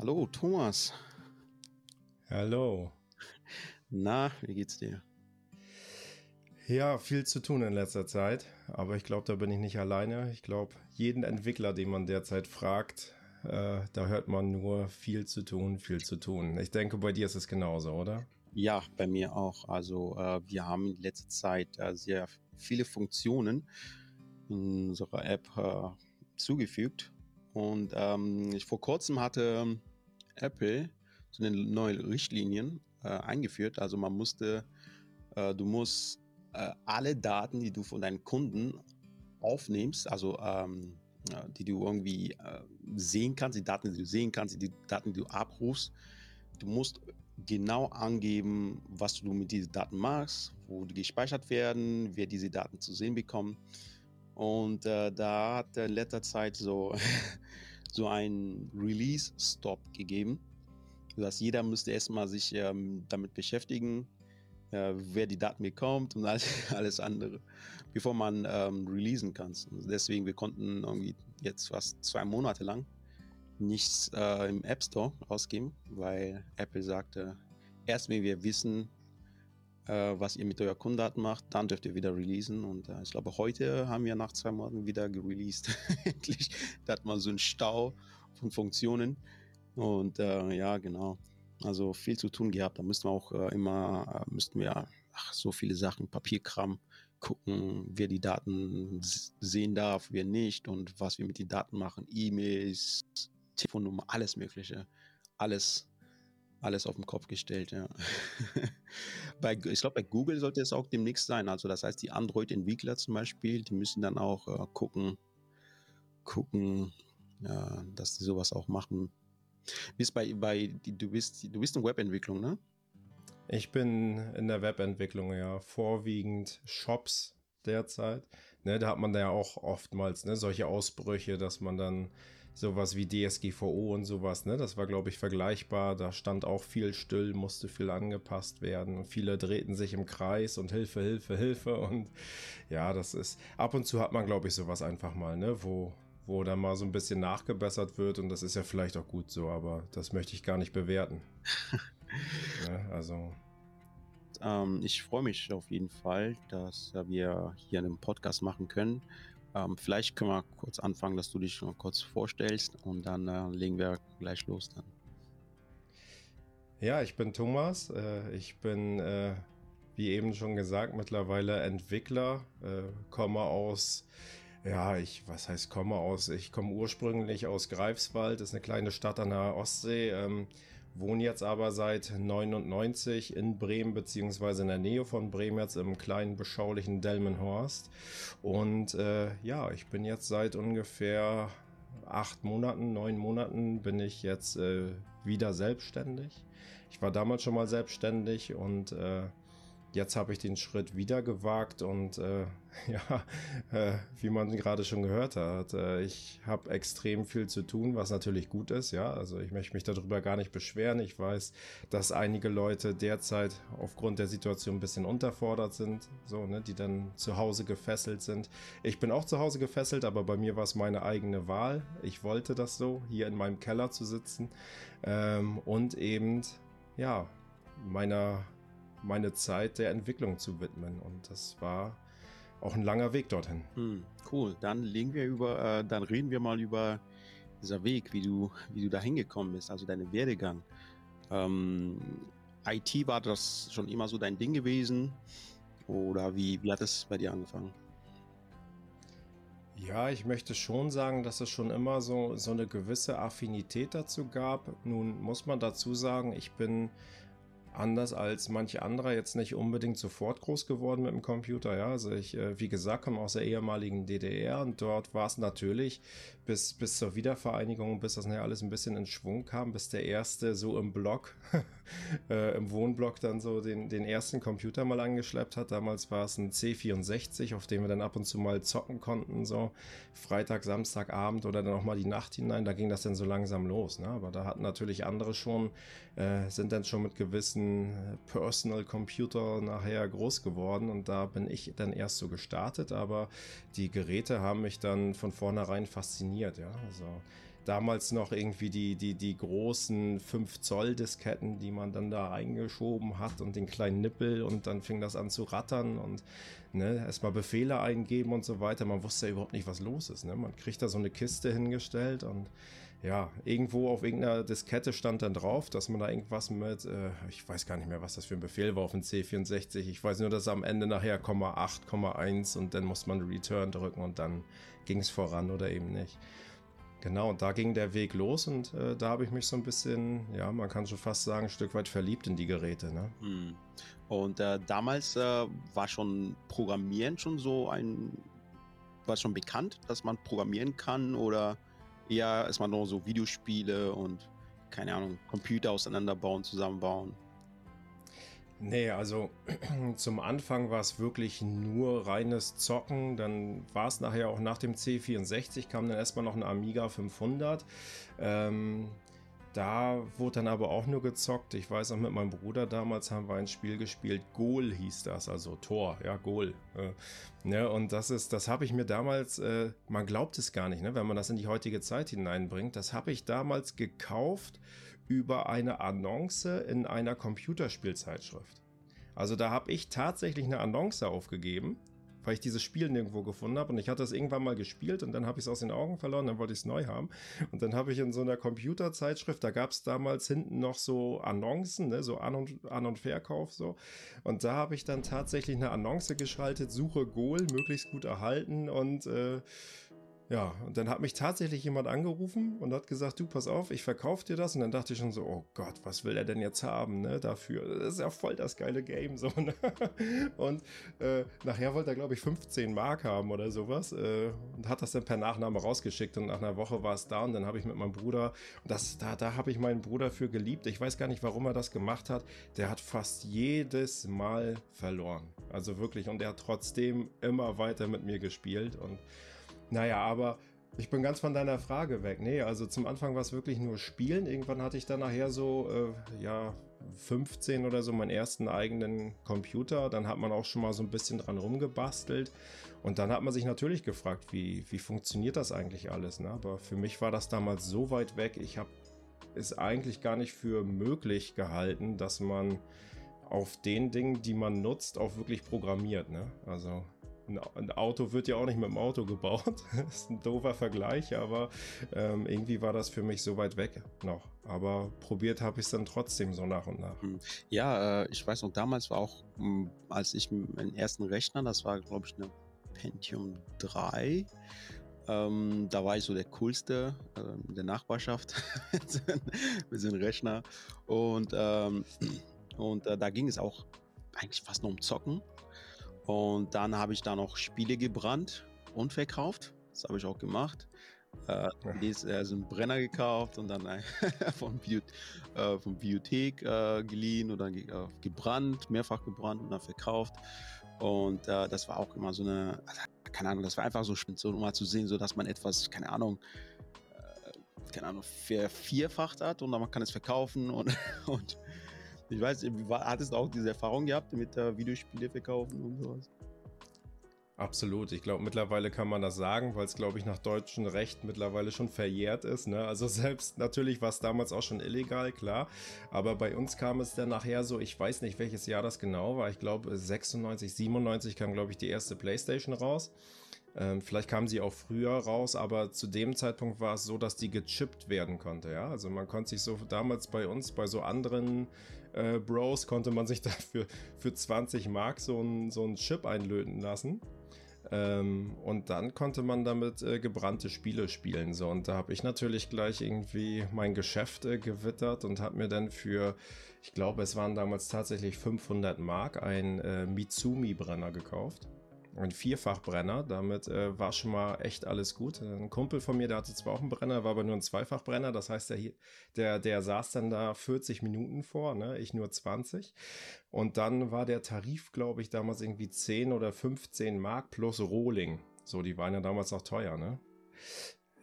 Hallo, Thomas. Hallo. Na, wie geht's dir? Ja, viel zu tun in letzter Zeit, aber ich glaube, da bin ich nicht alleine. Ich glaube, jeden Entwickler, den man derzeit fragt, äh, da hört man nur viel zu tun, viel zu tun. Ich denke, bei dir ist es genauso, oder? Ja, bei mir auch. Also äh, wir haben in letzter Zeit äh, sehr viele Funktionen in unserer App äh, zugefügt. Und ähm, ich vor kurzem hatte Apple so eine neue Richtlinien äh, eingeführt. Also man musste, äh, du musst äh, alle Daten, die du von deinen Kunden aufnimmst, also ähm, die du irgendwie äh, sehen kannst, die Daten, die du sehen kannst, die Daten, die du abrufst, du musst genau angeben, was du mit diesen Daten machst, wo die gespeichert werden, wer diese Daten zu sehen bekommt. Und äh, da hat in letzter Zeit so, so einen Release-Stop gegeben. Das jeder müsste erstmal sich ähm, damit beschäftigen, äh, wer die Daten bekommt und alles, alles andere, bevor man ähm, releasen kann. Und deswegen, wir konnten irgendwie jetzt fast zwei Monate lang nichts äh, im App Store ausgeben, weil Apple sagte, erst wenn wir wissen, was ihr mit eurer Kundendaten macht, dann dürft ihr wieder releasen. Und äh, ich glaube, heute haben wir nach zwei Monaten wieder gereleased. Endlich. Da hat man so einen Stau von Funktionen. Und äh, ja, genau. Also viel zu tun gehabt. Da müssten wir auch äh, immer, äh, müssten wir ach, so viele Sachen, Papierkram gucken, wer die Daten sehen darf, wer nicht und was wir mit den Daten machen. E-Mails, Telefonnummer, alles Mögliche. Alles alles auf den Kopf gestellt, ja. bei, ich glaube, bei Google sollte es auch demnächst sein. Also das heißt, die Android-Entwickler zum Beispiel, die müssen dann auch äh, gucken, gucken, ja, dass die sowas auch machen. Bist bei, bei du bist, du bist in Webentwicklung, ne? Ich bin in der Webentwicklung, ja, vorwiegend Shops derzeit. Ne, da hat man da ja auch oftmals ne, solche Ausbrüche, dass man dann sowas wie DSGVO und sowas, ne, das war glaube ich vergleichbar. Da stand auch viel still, musste viel angepasst werden. Viele drehten sich im Kreis und Hilfe, Hilfe, Hilfe und ja, das ist ab und zu hat man glaube ich sowas einfach mal, ne, wo wo dann mal so ein bisschen nachgebessert wird und das ist ja vielleicht auch gut so, aber das möchte ich gar nicht bewerten. ne, also ähm, ich freue mich auf jeden Fall, dass wir hier einen Podcast machen können. Ähm, vielleicht können wir kurz anfangen, dass du dich noch kurz vorstellst und dann äh, legen wir gleich los dann. Ja, ich bin Thomas. Äh, ich bin, äh, wie eben schon gesagt, mittlerweile Entwickler, äh, komme aus ja, ich, was heißt komme aus? Ich komme ursprünglich aus Greifswald, ist eine kleine Stadt an der Ostsee, ähm, wohne jetzt aber seit 99 in Bremen, beziehungsweise in der Nähe von Bremen, jetzt im kleinen, beschaulichen Delmenhorst. Und äh, ja, ich bin jetzt seit ungefähr acht Monaten, neun Monaten bin ich jetzt äh, wieder selbstständig. Ich war damals schon mal selbstständig und äh, jetzt habe ich den Schritt wieder gewagt und äh, ja, äh, wie man gerade schon gehört hat, äh, ich habe extrem viel zu tun, was natürlich gut ist, ja. Also ich möchte mich darüber gar nicht beschweren. Ich weiß, dass einige Leute derzeit aufgrund der Situation ein bisschen unterfordert sind, so, ne, die dann zu Hause gefesselt sind. Ich bin auch zu Hause gefesselt, aber bei mir war es meine eigene Wahl. Ich wollte das so, hier in meinem Keller zu sitzen ähm, und eben, ja, meiner meine Zeit der Entwicklung zu widmen. Und das war auch ein langer Weg dorthin. Hm, cool. Dann legen wir über, äh, dann reden wir mal über dieser Weg, wie du, wie du da hingekommen bist, also deine Werdegang. Ähm, IT war das schon immer so dein Ding gewesen? Oder wie, wie hat es bei dir angefangen? Ja, ich möchte schon sagen, dass es schon immer so, so eine gewisse Affinität dazu gab. Nun muss man dazu sagen, ich bin anders als manche andere jetzt nicht unbedingt sofort groß geworden mit dem Computer. Ja, also ich, äh, wie gesagt, komme aus der ehemaligen DDR und dort war es natürlich bis, bis zur Wiedervereinigung, bis das ja alles ein bisschen in Schwung kam, bis der erste so im Block, äh, im Wohnblock dann so den, den ersten Computer mal angeschleppt hat. Damals war es ein C64, auf dem wir dann ab und zu mal zocken konnten, so Freitag, Samstagabend oder dann auch mal die Nacht hinein. Da ging das dann so langsam los. Ne? Aber da hatten natürlich andere schon, äh, sind dann schon mit gewissen ganzen Personal Computer nachher groß geworden und da bin ich dann erst so gestartet, aber die Geräte haben mich dann von vornherein fasziniert, ja. Also damals noch irgendwie die, die, die großen 5 Zoll Disketten, die man dann da reingeschoben hat und den kleinen Nippel und dann fing das an zu rattern und ne, erstmal Befehle eingeben und so weiter. Man wusste ja überhaupt nicht, was los ist. Ne? Man kriegt da so eine Kiste hingestellt und ja, irgendwo auf irgendeiner Diskette stand dann drauf, dass man da irgendwas mit, äh, ich weiß gar nicht mehr, was das für ein Befehl war auf dem C64. Ich weiß nur, dass am Ende nachher 8,1 und dann muss man Return drücken und dann ging es voran oder eben nicht. Genau, da ging der Weg los und äh, da habe ich mich so ein bisschen, ja, man kann schon fast sagen, ein Stück weit verliebt in die Geräte. Ne? Hm. Und äh, damals äh, war schon Programmieren schon so ein, war schon bekannt, dass man programmieren kann oder eher ist man nur so Videospiele und keine Ahnung, Computer auseinanderbauen, zusammenbauen? Nee, also zum Anfang war es wirklich nur reines Zocken. Dann war es nachher auch nach dem C64, kam dann erstmal noch ein Amiga 500. Ähm, da wurde dann aber auch nur gezockt. Ich weiß auch mit meinem Bruder damals haben wir ein Spiel gespielt. Goal hieß das, also Tor, ja, Goal. Äh, ne, und das ist, das habe ich mir damals, äh, man glaubt es gar nicht, ne, wenn man das in die heutige Zeit hineinbringt. Das habe ich damals gekauft über eine Annonce in einer Computerspielzeitschrift. Also da habe ich tatsächlich eine Annonce aufgegeben weil ich dieses Spiel nirgendwo gefunden habe. Und ich hatte es irgendwann mal gespielt und dann habe ich es aus den Augen verloren, dann wollte ich es neu haben. Und dann habe ich in so einer Computerzeitschrift, da gab es damals hinten noch so Annoncen, ne, so An- und, An und Verkauf so. Und da habe ich dann tatsächlich eine Annonce geschaltet, suche Goal, möglichst gut erhalten und äh, ja, und dann hat mich tatsächlich jemand angerufen und hat gesagt, du, pass auf, ich verkaufe dir das. Und dann dachte ich schon so, oh Gott, was will er denn jetzt haben, ne, dafür? Das ist ja voll das geile Game, so, ne? Und äh, nachher wollte er, glaube ich, 15 Mark haben oder sowas äh, und hat das dann per Nachname rausgeschickt und nach einer Woche war es da und dann habe ich mit meinem Bruder, das, da, da habe ich meinen Bruder für geliebt. Ich weiß gar nicht, warum er das gemacht hat. Der hat fast jedes Mal verloren. Also wirklich, und er hat trotzdem immer weiter mit mir gespielt und naja, aber ich bin ganz von deiner Frage weg. Nee, also zum Anfang war es wirklich nur Spielen. Irgendwann hatte ich dann nachher so, äh, ja, 15 oder so meinen ersten eigenen Computer. Dann hat man auch schon mal so ein bisschen dran rumgebastelt. Und dann hat man sich natürlich gefragt, wie, wie funktioniert das eigentlich alles? Ne? Aber für mich war das damals so weit weg. Ich habe es eigentlich gar nicht für möglich gehalten, dass man auf den Dingen, die man nutzt, auch wirklich programmiert. Ne? Also ein Auto wird ja auch nicht mit dem Auto gebaut. das ist ein doofer Vergleich, aber ähm, irgendwie war das für mich so weit weg noch. Aber probiert habe ich es dann trotzdem so nach und nach. Hm. Ja, äh, ich weiß noch, damals war auch, hm, als ich meinen ersten Rechner, das war glaube ich eine Pentium 3. Ähm, da war ich so der coolste äh, in der Nachbarschaft mit einem Rechner. Und, ähm, und äh, da ging es auch eigentlich fast nur um Zocken. Und dann habe ich da noch Spiele gebrannt und verkauft. Das habe ich auch gemacht. Äh, äh, so einen Brenner gekauft und dann äh, von, Bio, äh, von Bibliothek äh, geliehen und dann ge äh, gebrannt, mehrfach gebrannt und dann verkauft. Und äh, das war auch immer so eine, also, keine Ahnung, das war einfach so so mal zu sehen, so dass man etwas, keine Ahnung, keine Ahnung, vierfacht hat und dann man kann es verkaufen und, und ich weiß, hattest du auch diese Erfahrung gehabt mit äh, Videospiele verkaufen und sowas? Absolut. Ich glaube, mittlerweile kann man das sagen, weil es, glaube ich, nach deutschem Recht mittlerweile schon verjährt ist. Ne? Also selbst natürlich war es damals auch schon illegal, klar. Aber bei uns kam es dann nachher so, ich weiß nicht, welches Jahr das genau war. Ich glaube, 96, 97 kam, glaube ich, die erste PlayStation raus. Ähm, vielleicht kam sie auch früher raus, aber zu dem Zeitpunkt war es so, dass die gechippt werden konnte. Ja, also man konnte sich so damals bei uns, bei so anderen äh, Bros, konnte man sich dafür für 20 Mark so einen so Chip einlöten lassen. Ähm, und dann konnte man damit äh, gebrannte Spiele spielen. So, und da habe ich natürlich gleich irgendwie mein Geschäft äh, gewittert und habe mir dann für, ich glaube, es waren damals tatsächlich 500 Mark, einen äh, Mitsumi-Brenner gekauft ein Vierfachbrenner. Damit äh, war schon mal echt alles gut. Ein Kumpel von mir, der hatte zwar auch einen Brenner, war aber nur ein Zweifachbrenner. Das heißt, der, der, der saß dann da 40 Minuten vor, ne? ich nur 20. Und dann war der Tarif, glaube ich, damals irgendwie 10 oder 15 Mark plus Rohling. So, die waren ja damals auch teuer, ne?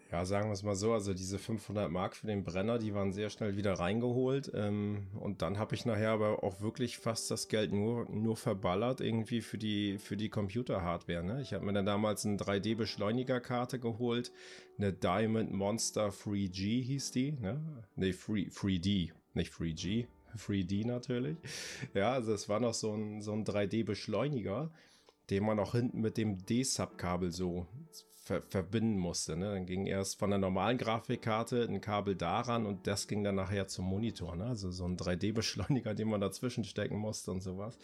Ja, sagen wir es mal so, also diese 500 Mark für den Brenner, die waren sehr schnell wieder reingeholt. Ähm, und dann habe ich nachher aber auch wirklich fast das Geld nur, nur verballert irgendwie für die, für die Computer-Hardware. Ne? Ich habe mir dann damals eine 3D-Beschleunigerkarte geholt, eine Diamond Monster 3G hieß die. Ne, nee, 3, 3D, nicht 3G, 3D natürlich. Ja, also es war noch so ein, so ein 3D-Beschleuniger, den man auch hinten mit dem D-Sub-Kabel so ver verbinden musste. Ne? Dann ging erst von der normalen Grafikkarte ein Kabel daran und das ging dann nachher zum Monitor. Ne? Also so ein 3D-Beschleuniger, den man dazwischen stecken musste und sowas.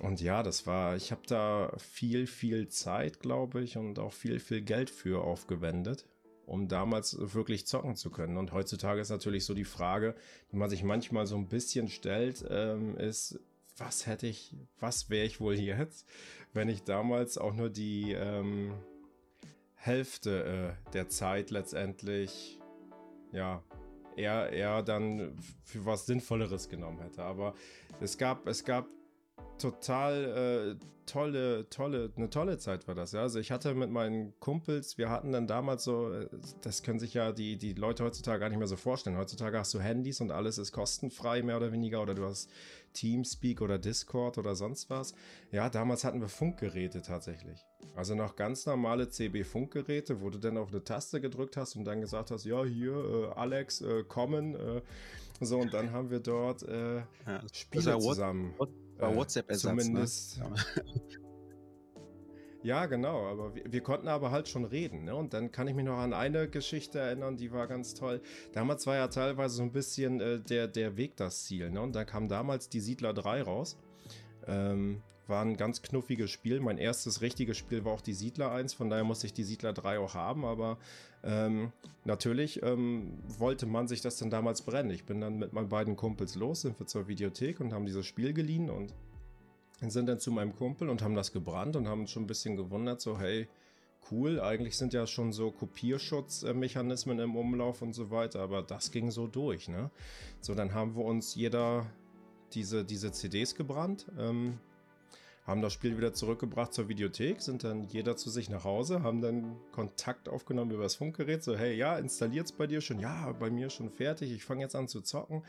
Und ja, das war, ich habe da viel, viel Zeit, glaube ich, und auch viel, viel Geld für aufgewendet, um damals wirklich zocken zu können. Und heutzutage ist natürlich so die Frage, die man sich manchmal so ein bisschen stellt, ähm, ist, was hätte ich, was wäre ich wohl jetzt, wenn ich damals auch nur die, ähm, Hälfte äh, der Zeit letztendlich, ja, eher, eher dann für was Sinnvolleres genommen hätte. Aber es gab, es gab total äh, tolle, tolle, eine tolle Zeit war das. Ja? Also ich hatte mit meinen Kumpels, wir hatten dann damals so, äh, das können sich ja die, die Leute heutzutage gar nicht mehr so vorstellen. Heutzutage hast du Handys und alles ist kostenfrei, mehr oder weniger, oder du hast Teamspeak oder Discord oder sonst was. Ja, damals hatten wir Funkgeräte tatsächlich. Also noch ganz normale CB-Funkgeräte, wo du dann auf eine Taste gedrückt hast und dann gesagt hast, ja, hier, äh, Alex, äh, kommen. Äh, so, und dann haben wir dort äh, ja, Spiele zusammen. What, what, WhatsApp-Ersatz, ne? Zumindest. Ne? Ja, genau, aber wir, wir, konnten aber halt schon reden. Ne? Und dann kann ich mich noch an eine Geschichte erinnern, die war ganz toll. Damals war ja teilweise so ein bisschen äh, der, der Weg das Ziel. Ne? Und da kam damals die Siedler 3 raus. Ähm, war ein ganz knuffiges Spiel. Mein erstes richtiges Spiel war auch die Siedler 1, von daher musste ich die Siedler 3 auch haben, aber ähm, natürlich ähm, wollte man sich das dann damals brennen. Ich bin dann mit meinen beiden Kumpels los, sind wir zur Videothek und haben dieses Spiel geliehen und sind dann zu meinem Kumpel und haben das gebrannt und haben uns schon ein bisschen gewundert, so hey, cool, eigentlich sind ja schon so Kopierschutzmechanismen im Umlauf und so weiter, aber das ging so durch, ne? So, dann haben wir uns jeder diese, diese CDs gebrannt, ähm, haben das Spiel wieder zurückgebracht zur Videothek, sind dann jeder zu sich nach Hause, haben dann Kontakt aufgenommen über das Funkgerät, so hey, ja, installiert's bei dir schon? Ja, bei mir schon fertig, ich fange jetzt an zu zocken.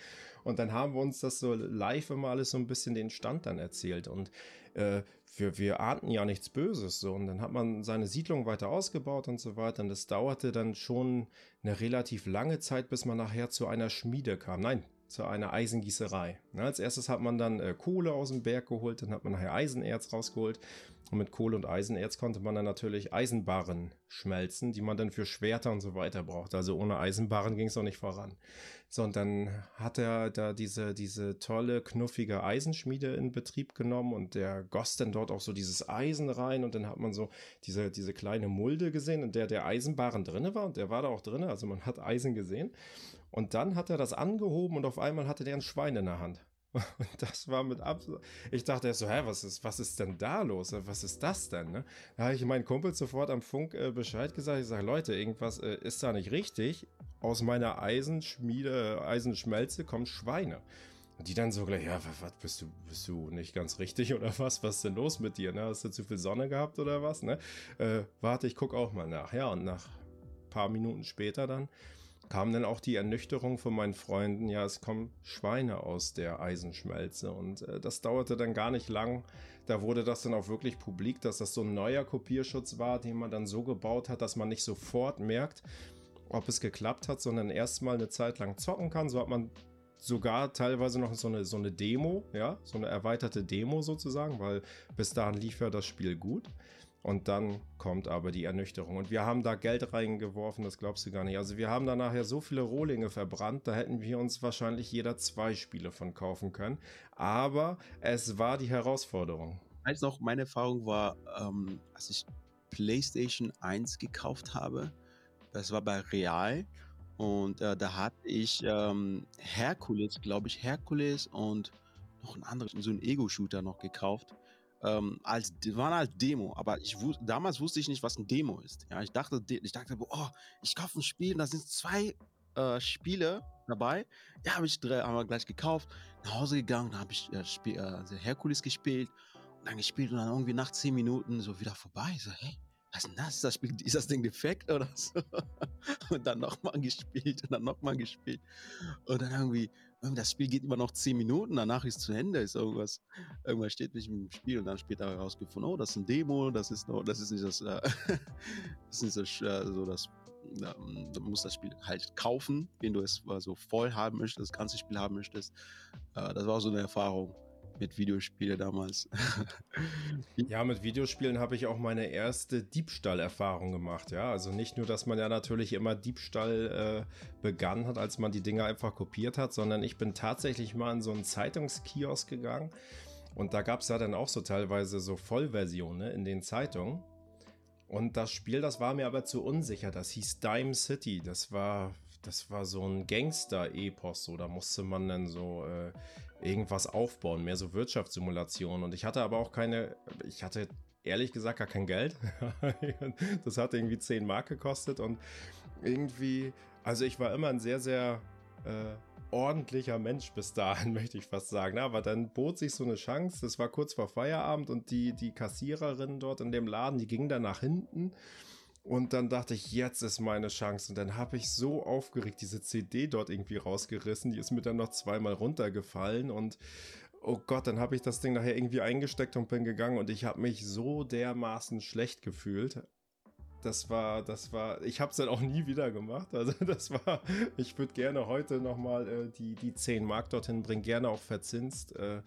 Und dann haben wir uns das so live immer alles so ein bisschen den Stand dann erzählt und äh, wir, wir ahnten ja nichts Böses so und dann hat man seine Siedlung weiter ausgebaut und so weiter und das dauerte dann schon eine relativ lange Zeit, bis man nachher zu einer Schmiede kam. Nein, zu einer Eisengießerei. Na, als erstes hat man dann äh, Kohle aus dem Berg geholt, dann hat man nachher Eisenerz rausgeholt. Und mit Kohle und Eisenerz konnte man dann natürlich Eisenbarren schmelzen, die man dann für Schwerter und so weiter braucht. Also ohne Eisenbarren ging es auch nicht voran. So, und dann hat er da diese, diese tolle, knuffige Eisenschmiede in Betrieb genommen und der goss dann dort auch so dieses Eisen rein und dann hat man so diese, diese kleine Mulde gesehen, in der der Eisenbarren drinne war und der war da auch drinne, also man hat Eisen gesehen. Und dann hat er das angehoben und auf einmal hatte der ein Schwein in der Hand. Und das war mit absolut. Ich dachte erst so, hä, was ist, was ist denn da los? Was ist das denn? Ne? Da habe ich meinen Kumpel sofort am Funk äh, Bescheid gesagt. Ich sage, Leute, irgendwas äh, ist da nicht richtig. Aus meiner Eisenschmiede, Eisenschmelze kommen Schweine. Und die dann so gleich, ja, was, bist du, bist du nicht ganz richtig oder was? Was ist denn los mit dir? Ne? Hast du zu viel Sonne gehabt oder was? Ne? Äh, warte, ich gucke auch mal nach. Ja, und nach ein paar Minuten später dann kam dann auch die Ernüchterung von meinen Freunden, ja, es kommen Schweine aus der Eisenschmelze. Und äh, das dauerte dann gar nicht lang. Da wurde das dann auch wirklich publik, dass das so ein neuer Kopierschutz war, den man dann so gebaut hat, dass man nicht sofort merkt, ob es geklappt hat, sondern erstmal eine Zeit lang zocken kann. So hat man sogar teilweise noch so eine, so eine Demo, ja, so eine erweiterte Demo sozusagen, weil bis dahin lief ja das Spiel gut. Und dann kommt aber die Ernüchterung. Und wir haben da Geld reingeworfen, das glaubst du gar nicht. Also wir haben da nachher so viele Rohlinge verbrannt, da hätten wir uns wahrscheinlich jeder zwei Spiele von kaufen können. Aber es war die Herausforderung. Als noch, meine Erfahrung war, ähm, als ich PlayStation 1 gekauft habe, das war bei Real. Und äh, da hatte ich ähm, Herkules, glaube ich, Herkules und noch ein anderes, so ein Ego-Shooter noch gekauft ähm, als waren als Demo, aber ich damals wusste ich nicht, was ein Demo ist. Ja, ich dachte, ich dachte, oh, ich kaufe ein Spiel, da sind zwei äh, Spiele dabei. Ja, habe ich haben wir gleich gekauft, nach Hause gegangen, habe ich äh, Spiel, äh, Herkules gespielt und dann gespielt und dann irgendwie nach zehn Minuten so wieder vorbei. So, hey, was ist denn das? das Spiel, ist das Ding defekt oder so? Und dann nochmal gespielt und dann nochmal gespielt. Und dann irgendwie, das Spiel geht immer noch 10 Minuten, danach ist zu Ende, ist irgendwas, irgendwas steht nicht im Spiel und dann später herausgefunden, oh, das ist ein Demo, das ist noch, das ist nicht das, äh, das ist nicht das, äh, so das, ähm, du musst das Spiel halt kaufen, wenn du es so voll haben möchtest, das ganze Spiel haben möchtest. Äh, das war so eine Erfahrung mit Videospielen damals. ja, mit Videospielen habe ich auch meine erste Diebstahlerfahrung gemacht. Ja, also nicht nur, dass man ja natürlich immer Diebstahl äh, begann hat, als man die Dinge einfach kopiert hat, sondern ich bin tatsächlich mal in so einen Zeitungskiosk gegangen und da gab es ja dann auch so teilweise so Vollversionen in den Zeitungen. Und das Spiel, das war mir aber zu unsicher. Das hieß Dime City. Das war, das war so ein Gangster-Epos. So, da musste man dann so äh, irgendwas aufbauen, mehr so Wirtschaftssimulation. Und ich hatte aber auch keine, ich hatte ehrlich gesagt gar kein Geld. das hat irgendwie 10 Mark gekostet und irgendwie, also ich war immer ein sehr, sehr äh, ordentlicher Mensch bis dahin, möchte ich fast sagen. Aber dann bot sich so eine Chance. Das war kurz vor Feierabend und die, die Kassiererin dort in dem Laden, die ging dann nach hinten und dann dachte ich, jetzt ist meine Chance. Und dann habe ich so aufgeregt diese CD dort irgendwie rausgerissen. Die ist mir dann noch zweimal runtergefallen. Und oh Gott, dann habe ich das Ding nachher irgendwie eingesteckt und bin gegangen. Und ich habe mich so dermaßen schlecht gefühlt. Das war, das war, ich habe es dann auch nie wieder gemacht. Also das war, ich würde gerne heute nochmal äh, die, die 10 Mark dorthin bringen, gerne auch verzinst. Äh,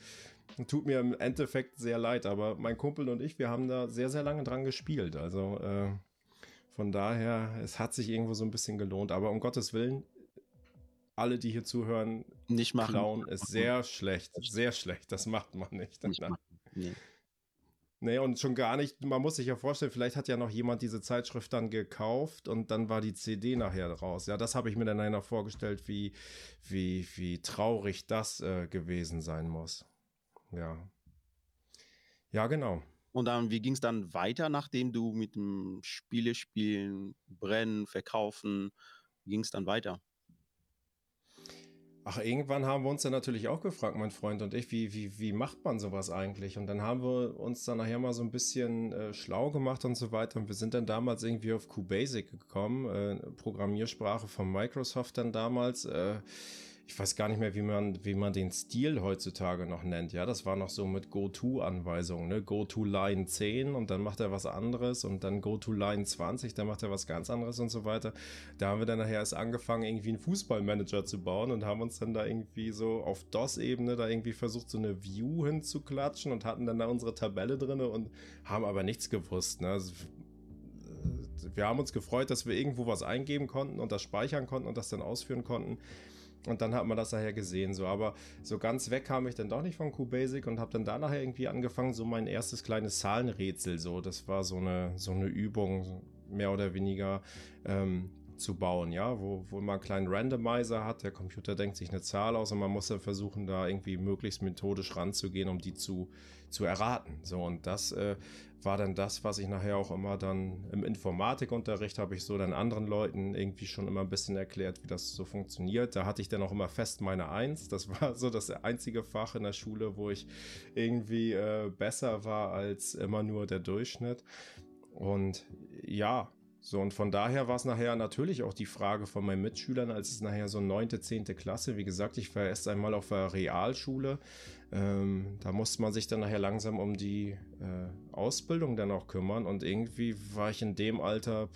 tut mir im Endeffekt sehr leid, aber mein Kumpel und ich, wir haben da sehr, sehr lange dran gespielt. Also äh, von daher, es hat sich irgendwo so ein bisschen gelohnt. Aber um Gottes Willen, alle, die hier zuhören, nicht machen. Klauen ist sehr schlecht. Sehr schlecht. Das macht man nicht. nicht nee. nee, und schon gar nicht. Man muss sich ja vorstellen, vielleicht hat ja noch jemand diese Zeitschrift dann gekauft und dann war die CD nachher raus. Ja, das habe ich mir dann noch vorgestellt, wie, wie, wie traurig das äh, gewesen sein muss. Ja. Ja, genau. Und dann, wie ging es dann weiter, nachdem du mit dem Spiele spielen, brennen, verkaufen, ging es dann weiter? Ach, irgendwann haben wir uns dann natürlich auch gefragt, mein Freund und ich, wie, wie, wie macht man sowas eigentlich? Und dann haben wir uns dann nachher mal so ein bisschen äh, schlau gemacht und so weiter. Und wir sind dann damals irgendwie auf QBasic gekommen, äh, Programmiersprache von Microsoft dann damals. Äh, ich weiß gar nicht mehr, wie man, wie man den Stil heutzutage noch nennt. Ja, das war noch so mit Go-To-Anweisungen, ne? Go-To-Line 10 und dann macht er was anderes und dann Go-To-Line 20, dann macht er was ganz anderes und so weiter. Da haben wir dann nachher erst angefangen, irgendwie einen Fußballmanager zu bauen und haben uns dann da irgendwie so auf DOS-Ebene da irgendwie versucht, so eine View hinzuklatschen und hatten dann da unsere Tabelle drin und haben aber nichts gewusst. Ne? Also, wir haben uns gefreut, dass wir irgendwo was eingeben konnten und das speichern konnten und das dann ausführen konnten. Und dann hat man das daher gesehen, so. Aber so ganz weg kam ich dann doch nicht von QBasic und habe dann da nachher irgendwie angefangen, so mein erstes kleines Zahlenrätsel, so. Das war so eine, so eine Übung, mehr oder weniger, ähm, zu bauen, ja, wo, wo man einen kleinen Randomizer hat, der Computer denkt sich eine Zahl aus und man muss dann versuchen, da irgendwie möglichst methodisch ranzugehen, um die zu, zu erraten. So, und das äh, war dann das, was ich nachher auch immer dann im Informatikunterricht habe ich so dann anderen Leuten irgendwie schon immer ein bisschen erklärt, wie das so funktioniert. Da hatte ich dann auch immer fest meine Eins. Das war so das einzige Fach in der Schule, wo ich irgendwie äh, besser war als immer nur der Durchschnitt. Und ja, so, und von daher war es nachher natürlich auch die Frage von meinen Mitschülern, als es nachher so neunte, zehnte Klasse, wie gesagt, ich war erst einmal auf der Realschule, ähm, da musste man sich dann nachher langsam um die äh, Ausbildung dann auch kümmern. Und irgendwie war ich in dem Alter,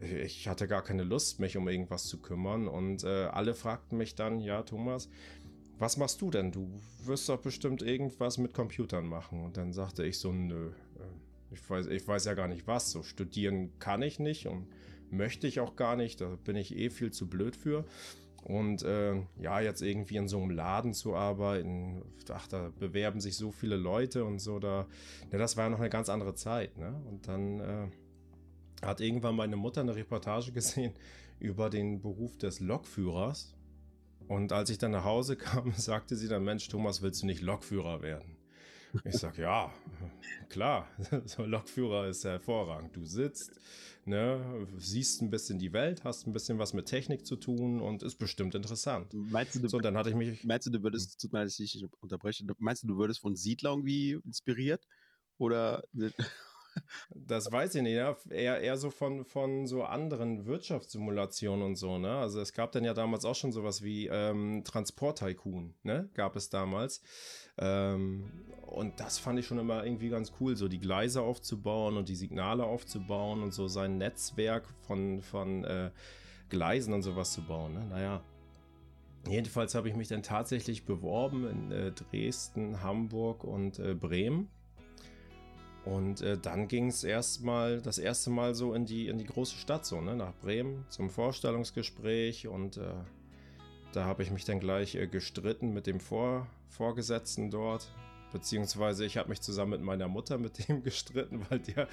ich hatte gar keine Lust, mich um irgendwas zu kümmern. Und äh, alle fragten mich dann, ja Thomas, was machst du denn? Du wirst doch bestimmt irgendwas mit Computern machen. Und dann sagte ich so, nö, ich weiß, ich weiß ja gar nicht was. So studieren kann ich nicht und möchte ich auch gar nicht. Da bin ich eh viel zu blöd für. Und äh, ja, jetzt irgendwie in so einem Laden zu arbeiten, ach, da bewerben sich so viele Leute und so, da, ja, das war ja noch eine ganz andere Zeit, ne? Und dann äh, hat irgendwann meine Mutter eine Reportage gesehen über den Beruf des Lokführers. Und als ich dann nach Hause kam, sagte sie dann, Mensch, Thomas, willst du nicht Lokführer werden? Ich sag, ja, klar, so Lokführer ist hervorragend. Du sitzt, ne, siehst ein bisschen die Welt, hast ein bisschen was mit Technik zu tun und ist bestimmt interessant. Meinst du, du so, dann hatte ich mich. Meinst du, du würdest, tut mir leid, dass ich unterbreche, meinst du, du würdest von Siedler irgendwie inspiriert? Oder das weiß ich nicht, ja. eher, eher so von, von so anderen Wirtschaftssimulationen und so, ne? Also es gab dann ja damals auch schon sowas wie ähm, Transport-Tycoon, ne? Gab es damals. Ähm, und das fand ich schon immer irgendwie ganz cool, so die Gleise aufzubauen und die Signale aufzubauen und so sein Netzwerk von, von äh, Gleisen und sowas zu bauen, ne? Naja. Jedenfalls habe ich mich dann tatsächlich beworben in äh, Dresden, Hamburg und äh, Bremen und äh, dann ging es erstmal, das erste Mal so in die, in die große Stadt, so, ne, nach Bremen zum Vorstellungsgespräch. Und äh, da habe ich mich dann gleich äh, gestritten mit dem Vor Vorgesetzten dort. Beziehungsweise ich habe mich zusammen mit meiner Mutter mit dem gestritten, weil der,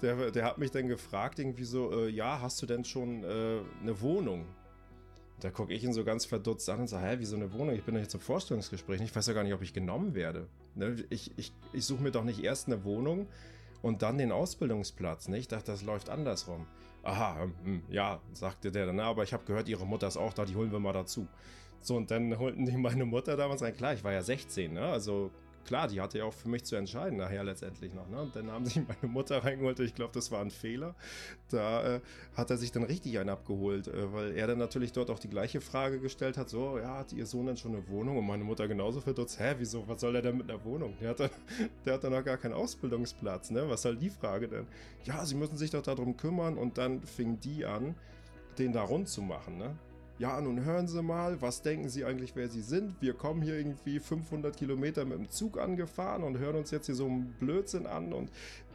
der, der hat mich dann gefragt, irgendwie so, äh, ja, hast du denn schon äh, eine Wohnung? Da gucke ich ihn so ganz verdutzt an und sage, hä, wie so eine Wohnung? Ich bin doch jetzt zum Vorstellungsgespräch. Ich weiß ja gar nicht, ob ich genommen werde. Ne? Ich, ich, ich suche mir doch nicht erst eine Wohnung und dann den Ausbildungsplatz. Ich dachte, das läuft andersrum. Aha, hm, hm ja, sagte der dann, aber ich habe gehört, ihre Mutter ist auch da, die holen wir mal dazu. So, und dann holten die meine Mutter damals rein. Klar, ich war ja 16, ne? Also klar, die hatte ja auch für mich zu entscheiden nachher letztendlich noch. Ne? Und dann haben sie meine Mutter reingeholt. Ich glaube, das war ein Fehler. Da äh, hat er sich dann richtig einen abgeholt, äh, weil er dann natürlich dort auch die gleiche Frage gestellt hat. So, ja, hat ihr Sohn denn schon eine Wohnung? Und meine Mutter genauso verdutzt. Hä, wieso, was soll er denn mit einer Wohnung? Der hat, dann, der dann noch gar keinen Ausbildungsplatz. Ne? Was soll die Frage denn? Ja, sie müssen sich doch darum kümmern. Und dann fing die an, den da rund zu machen. Ne? Ja, nun hören Sie mal, was denken Sie eigentlich, wer Sie sind? Wir kommen hier irgendwie 500 Kilometer mit dem Zug angefahren und hören uns jetzt hier so einen Blödsinn an und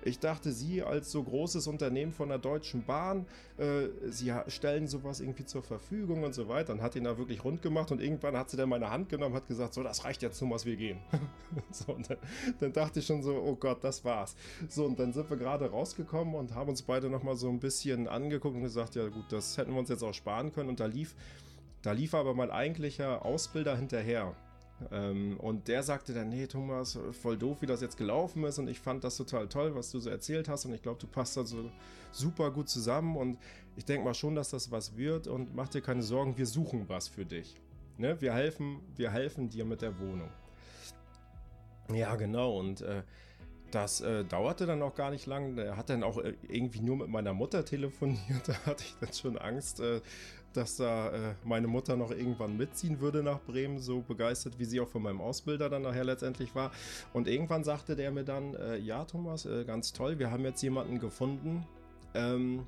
ich dachte, Sie als so großes Unternehmen von der Deutschen Bahn, äh, Sie stellen sowas irgendwie zur Verfügung und so weiter und hat ihn da wirklich rund gemacht und irgendwann hat sie dann meine Hand genommen, hat gesagt, so, das reicht jetzt, Thomas, wir gehen. so, und dann, dann, dachte ich schon so, oh Gott, das war's. So, und dann sind wir gerade rausgekommen und haben uns beide nochmal so ein bisschen angeguckt und gesagt, ja gut, das hätten wir uns jetzt auch sparen können und da lief da lief aber mein eigentlicher Ausbilder hinterher. Ähm, und der sagte dann, nee, Thomas, voll doof, wie das jetzt gelaufen ist. Und ich fand das total toll, was du so erzählt hast. Und ich glaube, du passt da so super gut zusammen. Und ich denke mal schon, dass das was wird. Und mach dir keine Sorgen, wir suchen was für dich. Ne? Wir, helfen, wir helfen dir mit der Wohnung. Ja, genau. Und äh, das äh, dauerte dann auch gar nicht lang. Er hat dann auch äh, irgendwie nur mit meiner Mutter telefoniert. Da hatte ich dann schon Angst, äh, dass da äh, meine Mutter noch irgendwann mitziehen würde nach Bremen, so begeistert, wie sie auch von meinem Ausbilder dann nachher letztendlich war. Und irgendwann sagte der mir dann, äh, ja Thomas, äh, ganz toll, wir haben jetzt jemanden gefunden, ähm,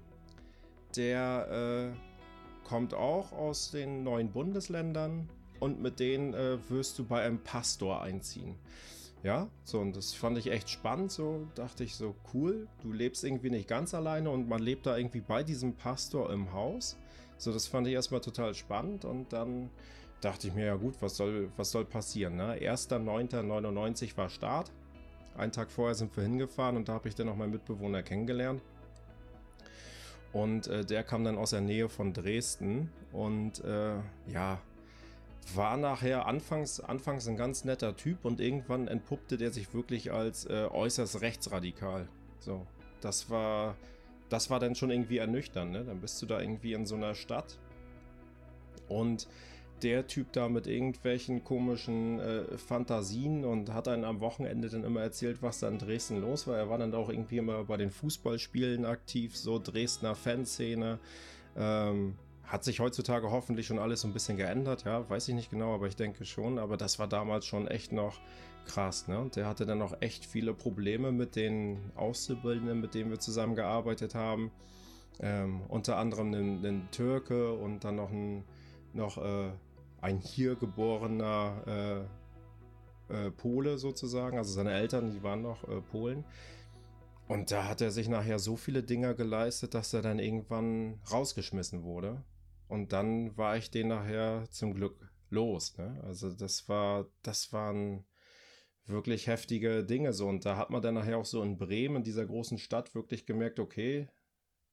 der äh, kommt auch aus den neuen Bundesländern und mit denen äh, wirst du bei einem Pastor einziehen. Ja, so und das fand ich echt spannend. So dachte ich so cool. Du lebst irgendwie nicht ganz alleine und man lebt da irgendwie bei diesem Pastor im Haus. So, das fand ich erstmal total spannend und dann dachte ich mir, ja gut, was soll, was soll passieren? Ne? 1.9.99 war Start. Einen Tag vorher sind wir hingefahren und da habe ich dann auch meinen Mitbewohner kennengelernt. Und äh, der kam dann aus der Nähe von Dresden und äh, ja, war nachher anfangs, anfangs ein ganz netter Typ und irgendwann entpuppte der sich wirklich als äh, äußerst rechtsradikal. So, das war das war dann schon irgendwie ernüchternd, ne? Dann bist du da irgendwie in so einer Stadt und der Typ da mit irgendwelchen komischen äh, Fantasien und hat dann am Wochenende dann immer erzählt, was da in Dresden los war. Er war dann auch irgendwie immer bei den Fußballspielen aktiv, so Dresdner Fanszene. Ähm, hat sich heutzutage hoffentlich schon alles so ein bisschen geändert, ja, weiß ich nicht genau, aber ich denke schon. Aber das war damals schon echt noch krass, ne? Und der hatte dann auch echt viele Probleme mit den Auszubildenden, mit denen wir zusammengearbeitet haben. Ähm, unter anderem einen, einen, Türke und dann noch ein, noch, äh, ein hier geborener äh, äh, Pole sozusagen. Also seine Eltern, die waren noch äh, Polen. Und da hat er sich nachher so viele Dinge geleistet, dass er dann irgendwann rausgeschmissen wurde. Und dann war ich den nachher zum Glück los. Ne? Also das war, das waren wirklich heftige Dinge so. Und da hat man dann nachher auch so in Bremen, in dieser großen Stadt, wirklich gemerkt, okay,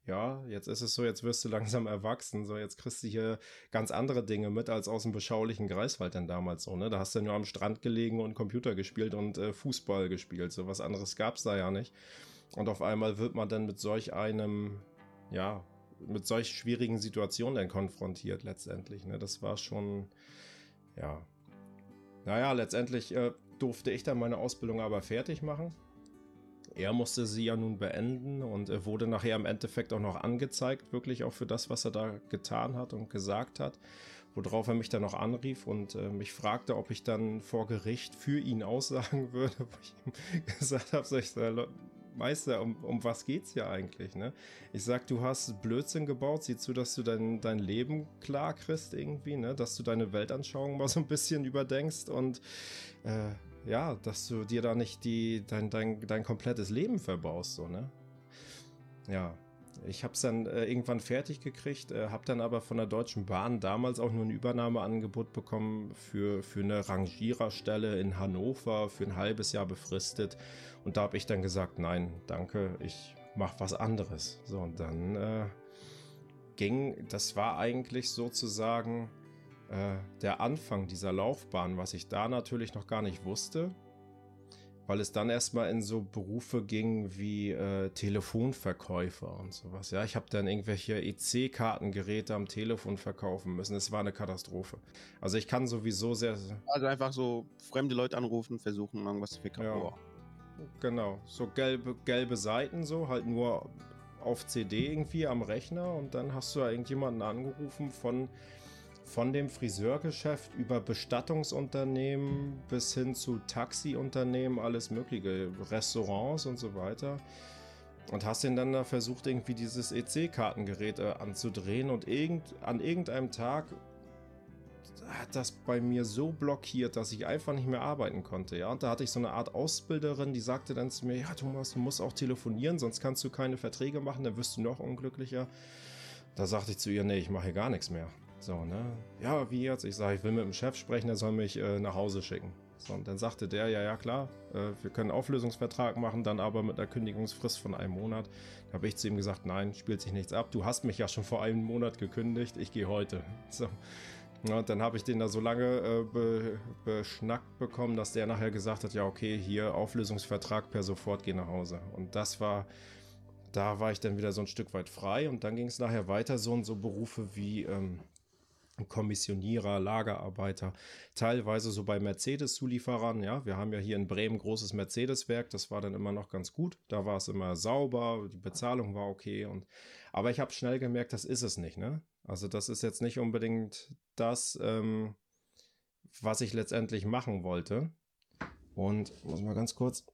ja, jetzt ist es so, jetzt wirst du langsam erwachsen, so jetzt kriegst du hier ganz andere Dinge mit als aus dem beschaulichen Greifswald denn damals so, ne? Da hast du nur am Strand gelegen und Computer gespielt und äh, Fußball gespielt, so was anderes gab's da ja nicht. Und auf einmal wird man dann mit solch einem, ja, mit solch schwierigen Situationen dann konfrontiert letztendlich, ne? Das war schon, ja. Naja, letztendlich äh, durfte ich dann meine Ausbildung aber fertig machen. er musste sie ja nun beenden und wurde nachher im Endeffekt auch noch angezeigt, wirklich auch für das, was er da getan hat und gesagt hat. Worauf er mich dann noch anrief und äh, mich fragte, ob ich dann vor Gericht für ihn aussagen würde, wo ich ihm gesagt habe, so ich sage, Meister, um, um was geht's hier eigentlich, ne? Ich sag, du hast Blödsinn gebaut, sieh zu, dass du dein, dein Leben klar kriegst irgendwie, ne? Dass du deine Weltanschauung mal so ein bisschen überdenkst und äh, ja, dass du dir da nicht die, dein, dein, dein komplettes Leben verbaust, so, ne? Ja, ich habe es dann äh, irgendwann fertig gekriegt, äh, habe dann aber von der Deutschen Bahn damals auch nur ein Übernahmeangebot bekommen für, für eine Rangiererstelle in Hannover für ein halbes Jahr befristet. Und da habe ich dann gesagt, nein, danke, ich mache was anderes. So, und dann äh, ging, das war eigentlich sozusagen äh, der Anfang dieser Laufbahn, was ich da natürlich noch gar nicht wusste, weil es dann erstmal in so Berufe ging wie äh, Telefonverkäufer und sowas. Ja, ich habe dann irgendwelche EC-Kartengeräte am Telefon verkaufen müssen. Es war eine Katastrophe. Also ich kann sowieso sehr. Also einfach so fremde Leute anrufen, versuchen irgendwas zu verkaufen. Ja. Genau, so gelbe, gelbe Seiten, so halt nur auf CD irgendwie am Rechner und dann hast du da irgendjemanden angerufen von von dem Friseurgeschäft über Bestattungsunternehmen bis hin zu Taxiunternehmen, alles mögliche, Restaurants und so weiter. Und hast ihn dann da versucht, irgendwie dieses EC-Kartengerät äh, anzudrehen und irgend, an irgendeinem Tag hat das bei mir so blockiert, dass ich einfach nicht mehr arbeiten konnte. Ja, und da hatte ich so eine Art Ausbilderin, die sagte dann zu mir: Ja, Thomas, du musst auch telefonieren, sonst kannst du keine Verträge machen, dann wirst du noch unglücklicher. Da sagte ich zu ihr: Nee, ich mache hier gar nichts mehr. So, ne? Ja, wie jetzt? Ich sage, ich will mit dem Chef sprechen, der soll mich äh, nach Hause schicken. So, und dann sagte der, ja, ja, klar, äh, wir können einen Auflösungsvertrag machen, dann aber mit einer Kündigungsfrist von einem Monat. Da habe ich zu ihm gesagt, nein, spielt sich nichts ab. Du hast mich ja schon vor einem Monat gekündigt, ich gehe heute. So. Und dann habe ich den da so lange äh, be beschnackt bekommen, dass der nachher gesagt hat, ja, okay, hier Auflösungsvertrag per sofort, geh nach Hause. Und das war, da war ich dann wieder so ein Stück weit frei und dann ging es nachher weiter so und so Berufe wie ähm, Kommissionierer, Lagerarbeiter, teilweise so bei Mercedes-Zulieferern. Ja, wir haben ja hier in Bremen großes Mercedes-Werk, das war dann immer noch ganz gut. Da war es immer sauber, die Bezahlung war okay. Und, aber ich habe schnell gemerkt, das ist es nicht. Ne? Also, das ist jetzt nicht unbedingt das, ähm, was ich letztendlich machen wollte. Und muss mal ganz kurz.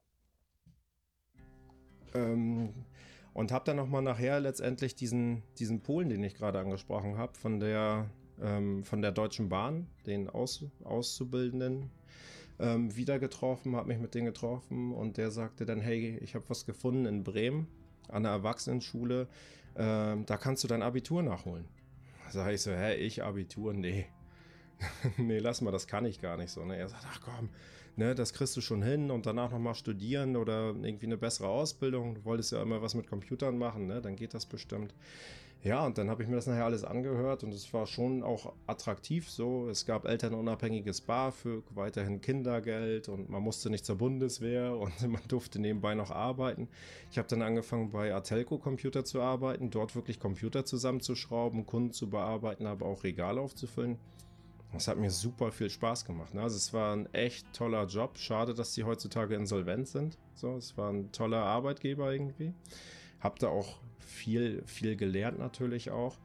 Ähm, und habe dann nochmal nachher letztendlich diesen, diesen Polen, den ich gerade angesprochen habe, von der ähm, von der Deutschen Bahn, den Aus Auszubildenden, ähm, wieder getroffen, habe mich mit denen getroffen und der sagte dann, hey, ich habe was gefunden in Bremen an der Erwachsenenschule, ähm, da kannst du dein Abitur nachholen. Da sage ich so, hä, ich Abitur? Nee. nee, lass mal, das kann ich gar nicht so. Ne? Er sagt, ach komm, ne, das kriegst du schon hin und danach nochmal studieren oder irgendwie eine bessere Ausbildung. Du wolltest ja immer was mit Computern machen, ne? Dann geht das bestimmt. Ja, und dann habe ich mir das nachher alles angehört und es war schon auch attraktiv so. Es gab elternunabhängiges BAföG, weiterhin Kindergeld und man musste nicht zur Bundeswehr und man durfte nebenbei noch arbeiten. Ich habe dann angefangen bei Atelco Computer zu arbeiten, dort wirklich Computer zusammenzuschrauben, Kunden zu bearbeiten, aber auch Regale aufzufüllen. Das hat mir super viel Spaß gemacht. Ne? Also es war ein echt toller Job. Schade, dass die heutzutage insolvent sind. So, es war ein toller Arbeitgeber irgendwie. Hab da auch viel, viel gelernt natürlich auch.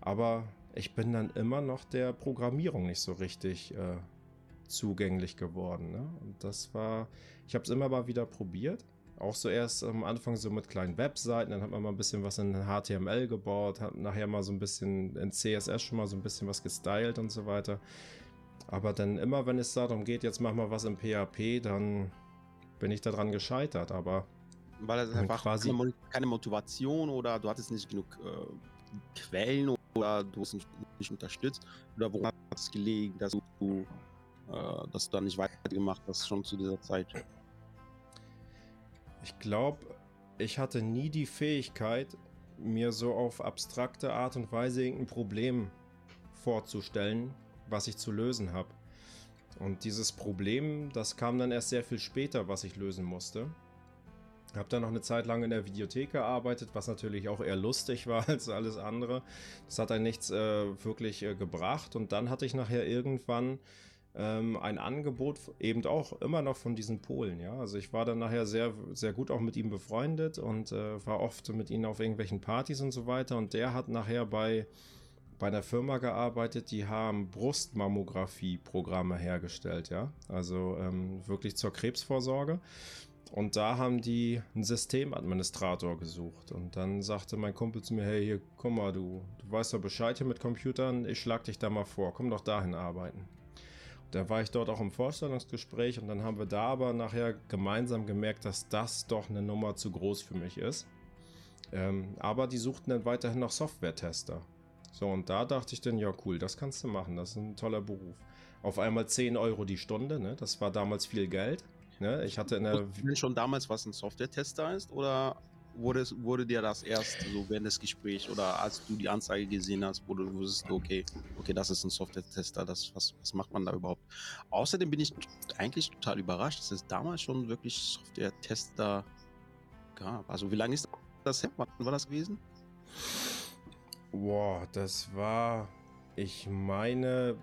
Aber ich bin dann immer noch der Programmierung nicht so richtig äh, zugänglich geworden. Ne? Und das war, ich habe es immer mal wieder probiert. Auch so erst am Anfang so mit kleinen Webseiten, dann hat man mal ein bisschen was in HTML gebaut, hat nachher mal so ein bisschen in CSS schon mal so ein bisschen was gestylt und so weiter. Aber dann immer, wenn es darum geht, jetzt mach mal was im PHP, dann bin ich daran gescheitert. Aber weil das einfach quasi keine, keine, Motivation oder du hattest nicht genug äh, Quellen oder du hast nicht, nicht unterstützt oder woran hat es gelegen, dass du, äh, dass du da nicht weitergemacht hast schon zu dieser Zeit? Ich glaube, ich hatte nie die Fähigkeit, mir so auf abstrakte Art und Weise irgendein Problem vorzustellen, was ich zu lösen habe. Und dieses Problem, das kam dann erst sehr viel später, was ich lösen musste. Habe dann noch eine Zeit lang in der Videothek gearbeitet, was natürlich auch eher lustig war als alles andere. Das hat dann nichts äh, wirklich äh, gebracht. Und dann hatte ich nachher irgendwann ähm, ein Angebot eben auch immer noch von diesen Polen, ja. Also ich war dann nachher sehr, sehr gut auch mit ihm befreundet und äh, war oft mit ihm auf irgendwelchen Partys und so weiter. Und der hat nachher bei, bei einer Firma gearbeitet, die haben Brustmammographie-Programme hergestellt, ja. Also ähm, wirklich zur Krebsvorsorge. Und da haben die einen Systemadministrator gesucht. Und dann sagte mein Kumpel zu mir, hey, hier, guck mal, du, du weißt doch Bescheid hier mit Computern, ich schlag dich da mal vor, komm doch dahin arbeiten. Da war ich dort auch im Vorstellungsgespräch und dann haben wir da aber nachher gemeinsam gemerkt, dass das doch eine Nummer zu groß für mich ist. Ähm, aber die suchten dann weiterhin noch Software-Tester. So, und da dachte ich dann, ja cool, das kannst du machen, das ist ein toller Beruf. Auf einmal 10 Euro die Stunde, ne? das war damals viel Geld. Ne? Ich hatte in der... Wusstest schon damals, was ein Software-Tester ist oder wurde, wurde dir das erst so während des Gesprächs oder als du die Anzeige gesehen hast, wo du wusstest, okay, okay, das ist ein Software-Tester, das, was, was macht man da überhaupt? Außerdem bin ich eigentlich total überrascht, dass es damals schon wirklich Software-Tester gab. Also wie lange ist das her? Wann war das gewesen? Boah, das war, ich meine,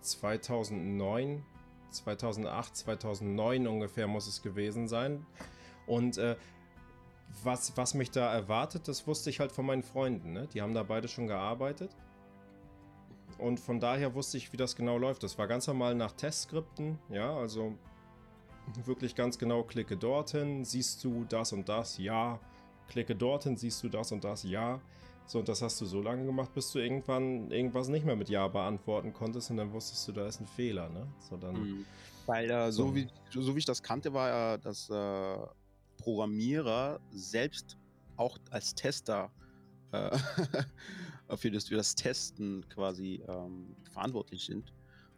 2009, 2008, 2009 ungefähr muss es gewesen sein. Und äh, was, was mich da erwartet, das wusste ich halt von meinen Freunden. Ne? Die haben da beide schon gearbeitet. Und von daher wusste ich, wie das genau läuft. Das war ganz normal nach Testskripten. Ja, also wirklich ganz genau, klicke dorthin, siehst du das und das, ja. Klicke dorthin, siehst du das und das, ja. So, und das hast du so lange gemacht, bis du irgendwann irgendwas nicht mehr mit Ja beantworten konntest und dann wusstest du, da ist ein Fehler, ne? So, dann. Mhm. Weil äh, so, so, wie, so wie ich das kannte, war ja das äh, Programmierer selbst auch als Tester äh, für, das, für das Testen quasi ähm, verantwortlich sind.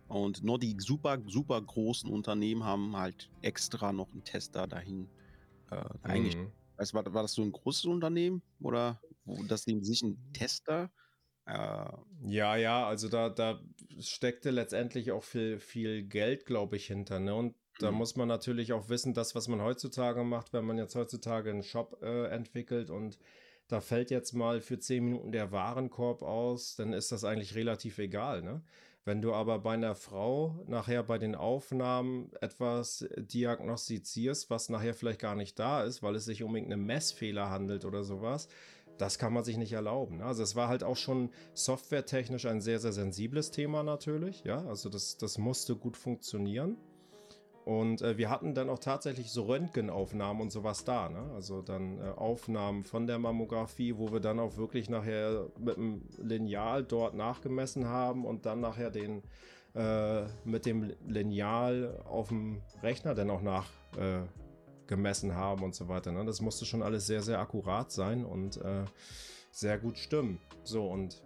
Und nur die super, super großen Unternehmen haben halt extra noch einen Tester dahin äh, mhm. eigentlich. Also war, war das so ein großes Unternehmen oder wo das neben sich ein Tester? Äh, ja, ja, also da, da steckte letztendlich auch viel, viel Geld, glaube ich, hinter. Ne? Und da mhm. muss man natürlich auch wissen, das, was man heutzutage macht, wenn man jetzt heutzutage einen Shop äh, entwickelt und da fällt jetzt mal für 10 Minuten der Warenkorb aus, dann ist das eigentlich relativ egal. Ne? Wenn du aber bei einer Frau nachher bei den Aufnahmen etwas diagnostizierst, was nachher vielleicht gar nicht da ist, weil es sich um irgendeinen Messfehler handelt oder sowas, das kann man sich nicht erlauben. Ne? Also es war halt auch schon softwaretechnisch ein sehr, sehr sensibles Thema natürlich. Ja, also das, das musste gut funktionieren. Und äh, wir hatten dann auch tatsächlich so Röntgenaufnahmen und sowas da. Ne? Also dann äh, Aufnahmen von der Mammographie, wo wir dann auch wirklich nachher mit dem Lineal dort nachgemessen haben und dann nachher den äh, mit dem Lineal auf dem Rechner dann auch nachgemessen äh, haben und so weiter. Ne? Das musste schon alles sehr, sehr akkurat sein und äh, sehr gut stimmen. So und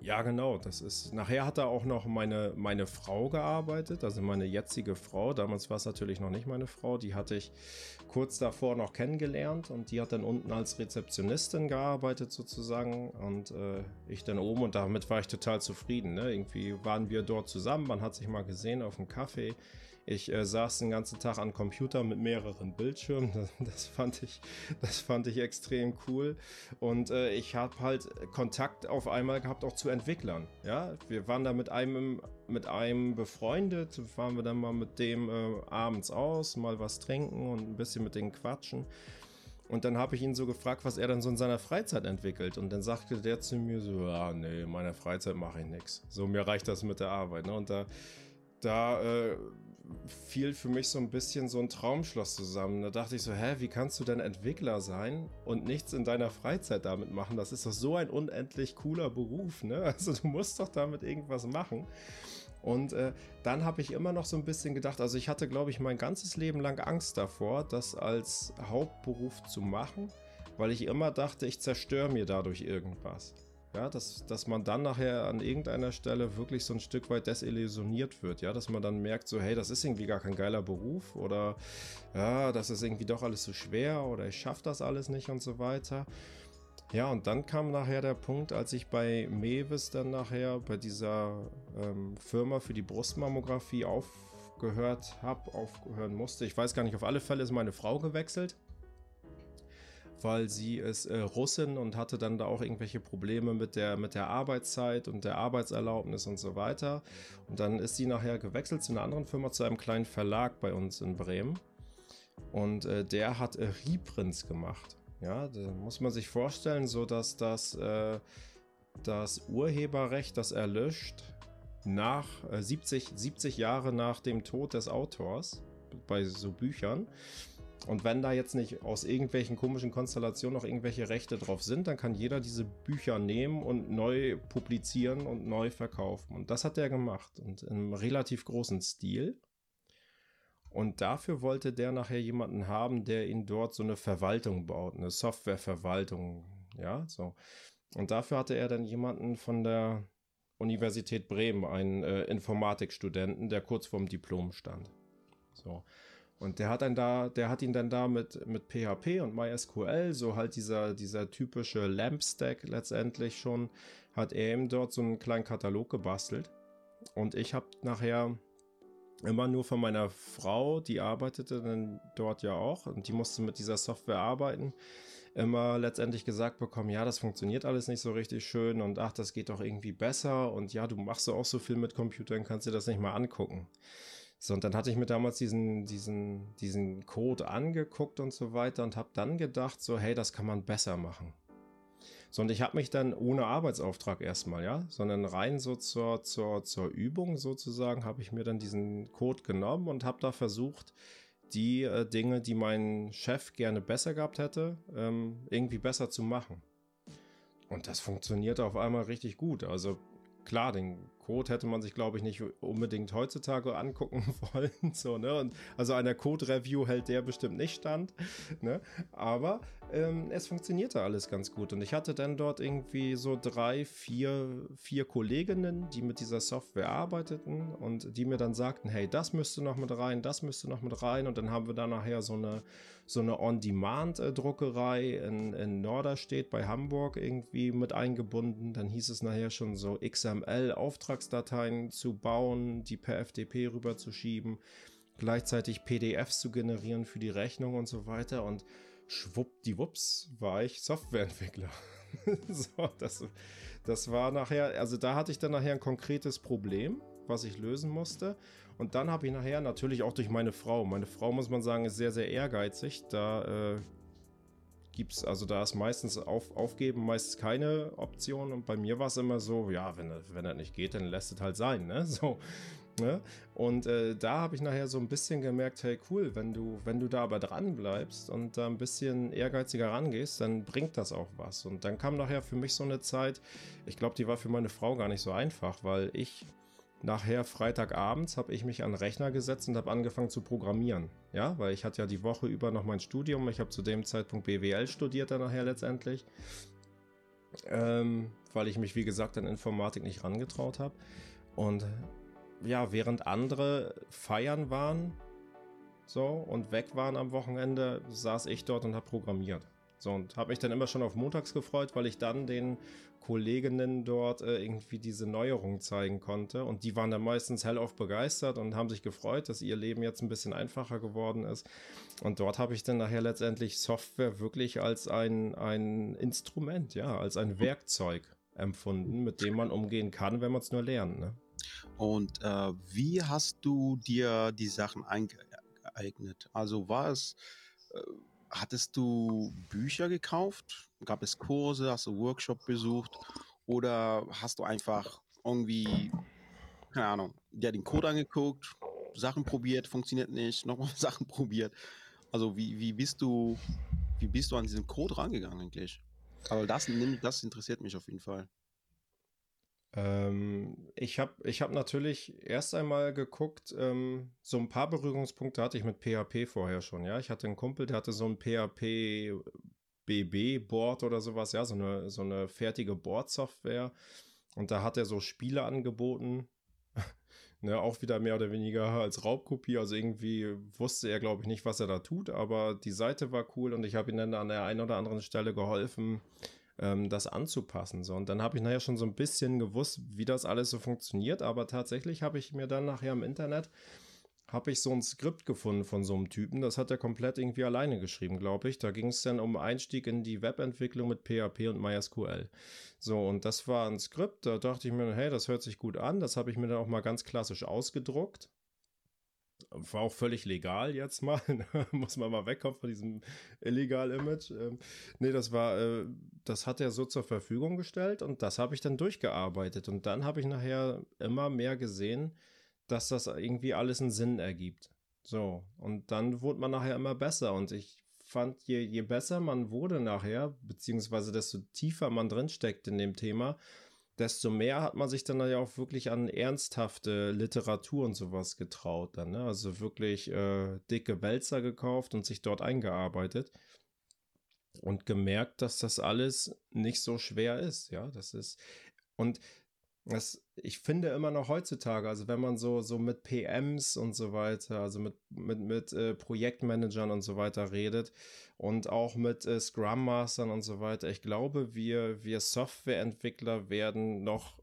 ja, genau. Das ist. Nachher hat da auch noch meine, meine Frau gearbeitet, also meine jetzige Frau. Damals war es natürlich noch nicht meine Frau. Die hatte ich kurz davor noch kennengelernt und die hat dann unten als Rezeptionistin gearbeitet sozusagen und äh, ich dann oben und damit war ich total zufrieden. Ne? Irgendwie waren wir dort zusammen, man hat sich mal gesehen auf dem Kaffee. Ich äh, saß den ganzen Tag an Computer mit mehreren Bildschirmen. Das, das, fand, ich, das fand ich extrem cool. Und äh, ich habe halt Kontakt auf einmal gehabt auch zu Entwicklern. Ja, wir waren da mit einem, mit einem befreundet. Fahren wir dann mal mit dem äh, abends aus, mal was trinken und ein bisschen mit denen quatschen. Und dann habe ich ihn so gefragt, was er dann so in seiner Freizeit entwickelt. Und dann sagte der zu mir so, ah nee, in meiner Freizeit mache ich nichts. So, mir reicht das mit der Arbeit. Ne? Und da, da äh, fiel für mich so ein bisschen so ein Traumschloss zusammen. Da dachte ich so, hä, wie kannst du denn Entwickler sein und nichts in deiner Freizeit damit machen? Das ist doch so ein unendlich cooler Beruf, ne? Also du musst doch damit irgendwas machen. Und äh, dann habe ich immer noch so ein bisschen gedacht, also ich hatte, glaube ich, mein ganzes Leben lang Angst davor, das als Hauptberuf zu machen, weil ich immer dachte, ich zerstöre mir dadurch irgendwas. Ja, dass, dass man dann nachher an irgendeiner Stelle wirklich so ein Stück weit desillusioniert wird, ja, dass man dann merkt, so, hey, das ist irgendwie gar kein geiler Beruf oder ja, das ist irgendwie doch alles zu so schwer oder ich schaffe das alles nicht und so weiter. Ja, und dann kam nachher der Punkt, als ich bei Mewis dann nachher bei dieser ähm, Firma für die Brustmammographie aufgehört habe, aufhören musste. Ich weiß gar nicht, auf alle Fälle ist meine Frau gewechselt weil sie ist äh, Russin und hatte dann da auch irgendwelche Probleme mit der, mit der Arbeitszeit und der Arbeitserlaubnis und so weiter. Und dann ist sie nachher gewechselt zu einer anderen Firma, zu einem kleinen Verlag bei uns in Bremen. Und äh, der hat äh, Reprints gemacht. Ja, da muss man sich vorstellen, so dass das, äh, das Urheberrecht, das erlöscht, nach äh, 70, 70 Jahre nach dem Tod des Autors bei so Büchern. Und wenn da jetzt nicht aus irgendwelchen komischen Konstellationen noch irgendwelche Rechte drauf sind, dann kann jeder diese Bücher nehmen und neu publizieren und neu verkaufen. Und das hat er gemacht und im relativ großen Stil. Und dafür wollte der nachher jemanden haben, der ihn dort so eine Verwaltung baut, eine Softwareverwaltung, ja, so. Und dafür hatte er dann jemanden von der Universität Bremen, einen äh, Informatikstudenten, der kurz vorm Diplom stand. So. Und der hat dann da, der hat ihn dann da mit, mit PHP und MySQL, so halt dieser, dieser typische LAMP-Stack letztendlich schon, hat er ihm dort so einen kleinen Katalog gebastelt. Und ich habe nachher immer nur von meiner Frau, die arbeitete dann dort ja auch und die musste mit dieser Software arbeiten, immer letztendlich gesagt bekommen, ja, das funktioniert alles nicht so richtig schön und ach, das geht doch irgendwie besser und ja, du machst ja auch so viel mit Computern, kannst dir das nicht mal angucken. So, und dann hatte ich mir damals diesen, diesen, diesen Code angeguckt und so weiter und habe dann gedacht, so, hey, das kann man besser machen. So, und ich habe mich dann ohne Arbeitsauftrag erstmal, ja, sondern rein so zur, zur, zur Übung sozusagen, habe ich mir dann diesen Code genommen und habe da versucht, die äh, Dinge, die mein Chef gerne besser gehabt hätte, ähm, irgendwie besser zu machen. Und das funktioniert auf einmal richtig gut. Also klar, den Code hätte man sich, glaube ich, nicht unbedingt heutzutage angucken wollen. So, ne? Und also einer Code-Review hält der bestimmt nicht stand. Ne? Aber ähm, es funktionierte alles ganz gut. Und ich hatte dann dort irgendwie so drei, vier, vier Kolleginnen, die mit dieser Software arbeiteten und die mir dann sagten, hey, das müsste noch mit rein, das müsste noch mit rein. Und dann haben wir da nachher so eine, so eine On-Demand-Druckerei in, in Norderstedt bei Hamburg irgendwie mit eingebunden. Dann hieß es nachher schon so XML-Auftragsdateien zu bauen, die per FTP rüberzuschieben, gleichzeitig PDFs zu generieren für die Rechnung und so weiter. Und schwuppdiwupps war ich Softwareentwickler. so, das, das war nachher, also da hatte ich dann nachher ein konkretes Problem, was ich lösen musste. Und dann habe ich nachher natürlich auch durch meine Frau, meine Frau muss man sagen, ist sehr, sehr ehrgeizig. Da äh, gibt es, also da ist meistens auf, aufgeben, meistens keine Option. Und bei mir war es immer so, ja, wenn, wenn das nicht geht, dann lässt es halt sein, ne? So, Ne? Und äh, da habe ich nachher so ein bisschen gemerkt, hey cool, wenn du, wenn du da aber dran bleibst und da ein bisschen ehrgeiziger rangehst, dann bringt das auch was. Und dann kam nachher für mich so eine Zeit, ich glaube, die war für meine Frau gar nicht so einfach, weil ich nachher Freitagabends habe ich mich an den Rechner gesetzt und habe angefangen zu programmieren. Ja, weil ich hatte ja die Woche über noch mein Studium. Ich habe zu dem Zeitpunkt BWL studiert dann nachher letztendlich. Ähm, weil ich mich, wie gesagt, an Informatik nicht rangetraut habe. Und ja, während andere feiern waren, so, und weg waren am Wochenende, saß ich dort und habe programmiert. So, und habe mich dann immer schon auf montags gefreut, weil ich dann den Kolleginnen dort äh, irgendwie diese Neuerung zeigen konnte. Und die waren dann meistens hellauf begeistert und haben sich gefreut, dass ihr Leben jetzt ein bisschen einfacher geworden ist. Und dort habe ich dann nachher letztendlich Software wirklich als ein, ein Instrument, ja, als ein Werkzeug empfunden, mit dem man umgehen kann, wenn man es nur lernt. Ne? Und äh, wie hast du dir die Sachen eingeeignet? Also war es, äh, hattest du Bücher gekauft? Gab es Kurse? Hast du Workshop besucht? Oder hast du einfach irgendwie, keine Ahnung, dir den Code angeguckt, Sachen probiert, funktioniert nicht, nochmal Sachen probiert? Also wie, wie bist du, wie bist du an diesen Code rangegangen eigentlich? Aber das, das interessiert mich auf jeden Fall. Ähm, ich habe ich hab natürlich erst einmal geguckt, ähm, so ein paar Berührungspunkte hatte ich mit PHP vorher schon, ja. Ich hatte einen Kumpel, der hatte so ein PHP BB-Board oder sowas, ja, so eine, so eine fertige Board-Software. Und da hat er so Spiele angeboten, ne, auch wieder mehr oder weniger als Raubkopie. Also irgendwie wusste er, glaube ich, nicht, was er da tut, aber die Seite war cool und ich habe ihm dann an der einen oder anderen Stelle geholfen, ähm, das anzupassen. So. Und dann habe ich nachher schon so ein bisschen gewusst, wie das alles so funktioniert, aber tatsächlich habe ich mir dann nachher im Internet habe ich so ein Skript gefunden von so einem Typen. Das hat er komplett irgendwie alleine geschrieben, glaube ich. Da ging es dann um Einstieg in die Webentwicklung mit PHP und MySQL. So, und das war ein Skript. Da dachte ich mir, hey, das hört sich gut an. Das habe ich mir dann auch mal ganz klassisch ausgedruckt. War auch völlig legal jetzt mal. Muss man mal wegkommen von diesem illegal-Image. Ähm, nee, das war, äh, das hat er so zur Verfügung gestellt und das habe ich dann durchgearbeitet. Und dann habe ich nachher immer mehr gesehen, dass das irgendwie alles einen Sinn ergibt. So, und dann wurde man nachher immer besser und ich fand, je, je besser man wurde nachher, beziehungsweise desto tiefer man drinsteckt in dem Thema, desto mehr hat man sich dann ja auch wirklich an ernsthafte Literatur und sowas getraut dann, ne? Also wirklich äh, dicke Wälzer gekauft und sich dort eingearbeitet und gemerkt, dass das alles nicht so schwer ist, ja, das ist und das, ich finde immer noch heutzutage, also wenn man so, so mit PMs und so weiter, also mit, mit, mit äh, Projektmanagern und so weiter redet und auch mit äh, Scrum Mastern und so weiter, ich glaube, wir, wir Softwareentwickler werden noch,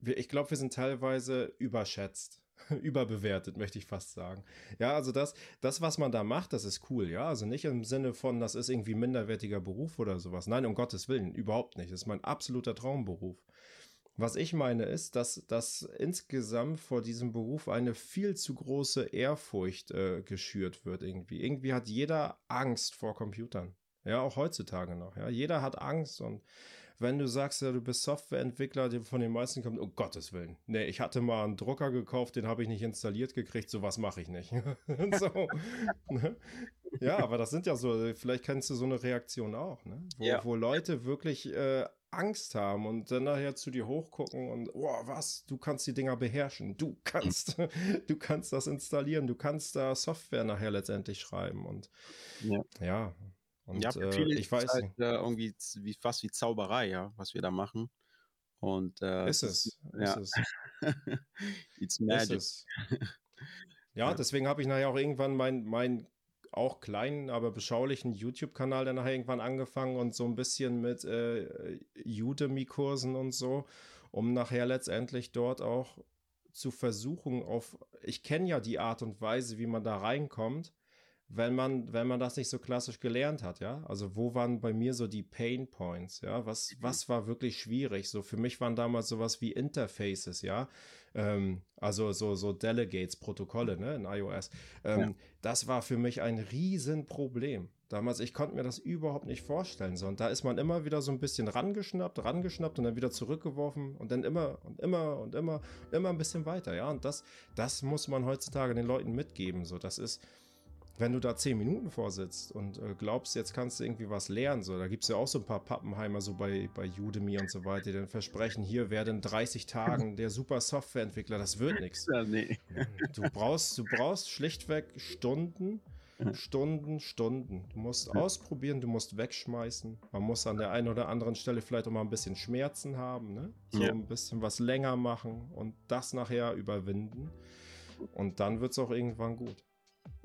wir, ich glaube, wir sind teilweise überschätzt. überbewertet, möchte ich fast sagen. Ja, also das, das, was man da macht, das ist cool, ja. Also nicht im Sinne von, das ist irgendwie minderwertiger Beruf oder sowas. Nein, um Gottes Willen, überhaupt nicht. Das ist mein absoluter Traumberuf. Was ich meine ist, dass, dass insgesamt vor diesem Beruf eine viel zu große Ehrfurcht äh, geschürt wird irgendwie. Irgendwie hat jeder Angst vor Computern. Ja, auch heutzutage noch. Ja, jeder hat Angst und wenn du sagst, ja, du bist Softwareentwickler, die von den meisten kommt, um Gottes Willen. Nee, ich hatte mal einen Drucker gekauft, den habe ich nicht installiert gekriegt, sowas mache ich nicht. so, ne? Ja, aber das sind ja so, vielleicht kennst du so eine Reaktion auch, ne? Wo, ja. wo Leute wirklich äh, Angst haben und dann nachher zu dir hochgucken und, oh, was, du kannst die Dinger beherrschen, du kannst, du kannst das installieren, du kannst da Software nachher letztendlich schreiben und ja, ja und ja, äh, ich weiß halt. Äh, irgendwie wie, fast wie Zauberei, ja, was wir da machen. Und äh, ist es, ja. ist es. It's magic. Es. Ja, ja, deswegen habe ich nachher auch irgendwann mein, mein auch kleinen, aber beschaulichen YouTube-Kanal dann nachher irgendwann angefangen und so ein bisschen mit äh, Udemy-Kursen und so, um nachher letztendlich dort auch zu versuchen auf, ich kenne ja die Art und Weise, wie man da reinkommt, wenn man, wenn man das nicht so klassisch gelernt hat, ja. Also wo waren bei mir so die Pain Points, ja? Was, mhm. was war wirklich schwierig? So für mich waren damals sowas wie Interfaces, ja. Ähm, also so, so Delegates, Protokolle, ne, in iOS. Ähm, ja. Das war für mich ein Riesenproblem. Damals, ich konnte mir das überhaupt nicht vorstellen. So, und da ist man immer wieder so ein bisschen rangeschnappt, rangeschnappt und dann wieder zurückgeworfen und dann immer und immer und immer, immer ein bisschen weiter, ja. Und das, das muss man heutzutage den Leuten mitgeben. So, das ist, wenn du da zehn Minuten vorsitzt und äh, glaubst, jetzt kannst du irgendwie was lernen, so, da gibt es ja auch so ein paar Pappenheimer so bei, bei Udemy und so weiter, die dann versprechen, hier werden 30 Tagen der super Softwareentwickler, das wird nichts. Ja, nee. Du brauchst, du brauchst schlichtweg Stunden, Stunden, Stunden. Du musst ausprobieren, du musst wegschmeißen. Man muss an der einen oder anderen Stelle vielleicht auch mal ein bisschen Schmerzen haben, ne? So ja. ein bisschen was länger machen und das nachher überwinden. Und dann wird es auch irgendwann gut.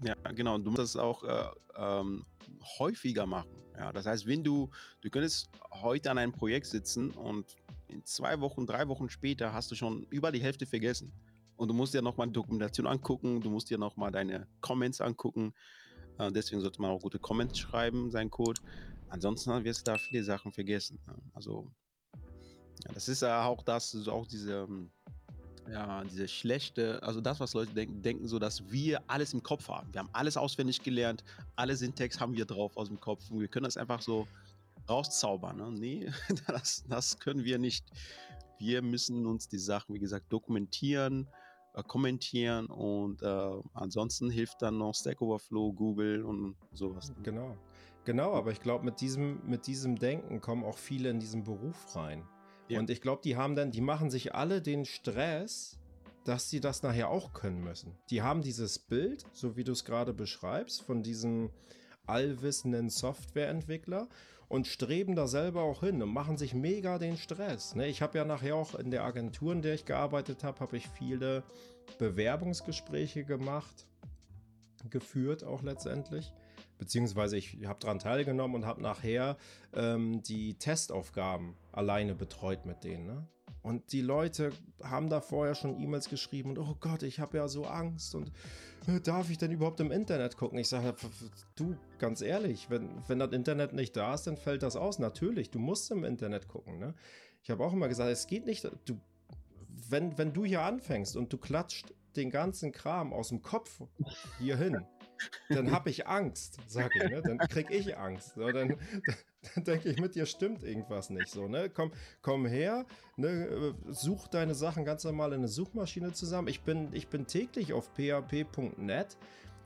Ja, genau. Du musst das auch äh, ähm, häufiger machen. Ja, das heißt, wenn du, du könntest heute an einem Projekt sitzen und in zwei Wochen, drei Wochen später hast du schon über die Hälfte vergessen. Und du musst dir nochmal Dokumentation angucken, du musst dir nochmal deine Comments angucken. Äh, deswegen sollte man auch gute Comments schreiben, sein Code. Ansonsten wirst du da viele Sachen vergessen. Also, ja, das ist ja auch das, auch diese ähm, ja, diese schlechte, also das, was Leute denken, denken so, dass wir alles im Kopf haben. Wir haben alles auswendig gelernt, alle Syntax haben wir drauf aus dem Kopf und wir können das einfach so rauszaubern. Ne? Nee, das, das können wir nicht. Wir müssen uns die Sachen, wie gesagt, dokumentieren, äh, kommentieren und äh, ansonsten hilft dann noch Stack Overflow, Google und sowas. Genau. Genau, aber ich glaube, mit diesem, mit diesem Denken kommen auch viele in diesen Beruf rein. Und ich glaube, die haben dann, die machen sich alle den Stress, dass sie das nachher auch können müssen. Die haben dieses Bild, so wie du es gerade beschreibst, von diesem allwissenden Softwareentwickler und streben da selber auch hin und machen sich mega den Stress. Ne? Ich habe ja nachher auch in der Agentur, in der ich gearbeitet habe, habe ich viele Bewerbungsgespräche gemacht, geführt auch letztendlich beziehungsweise ich habe daran teilgenommen und habe nachher ähm, die Testaufgaben alleine betreut mit denen. Ne? Und die Leute haben da vorher schon E-Mails geschrieben und oh Gott, ich habe ja so Angst und äh, darf ich denn überhaupt im Internet gucken? Ich sage, du, ganz ehrlich, wenn, wenn das Internet nicht da ist, dann fällt das aus. Natürlich, du musst im Internet gucken. Ne? Ich habe auch immer gesagt, es geht nicht, du, wenn, wenn du hier anfängst und du klatscht den ganzen Kram aus dem Kopf hier hin, dann habe ich Angst, sag ich, ne? Dann krieg ich Angst. So, dann, dann denke ich, mit dir stimmt irgendwas nicht. So, ne? Komm, komm her, ne? such deine Sachen ganz normal in eine Suchmaschine zusammen. Ich bin, ich bin täglich auf php.net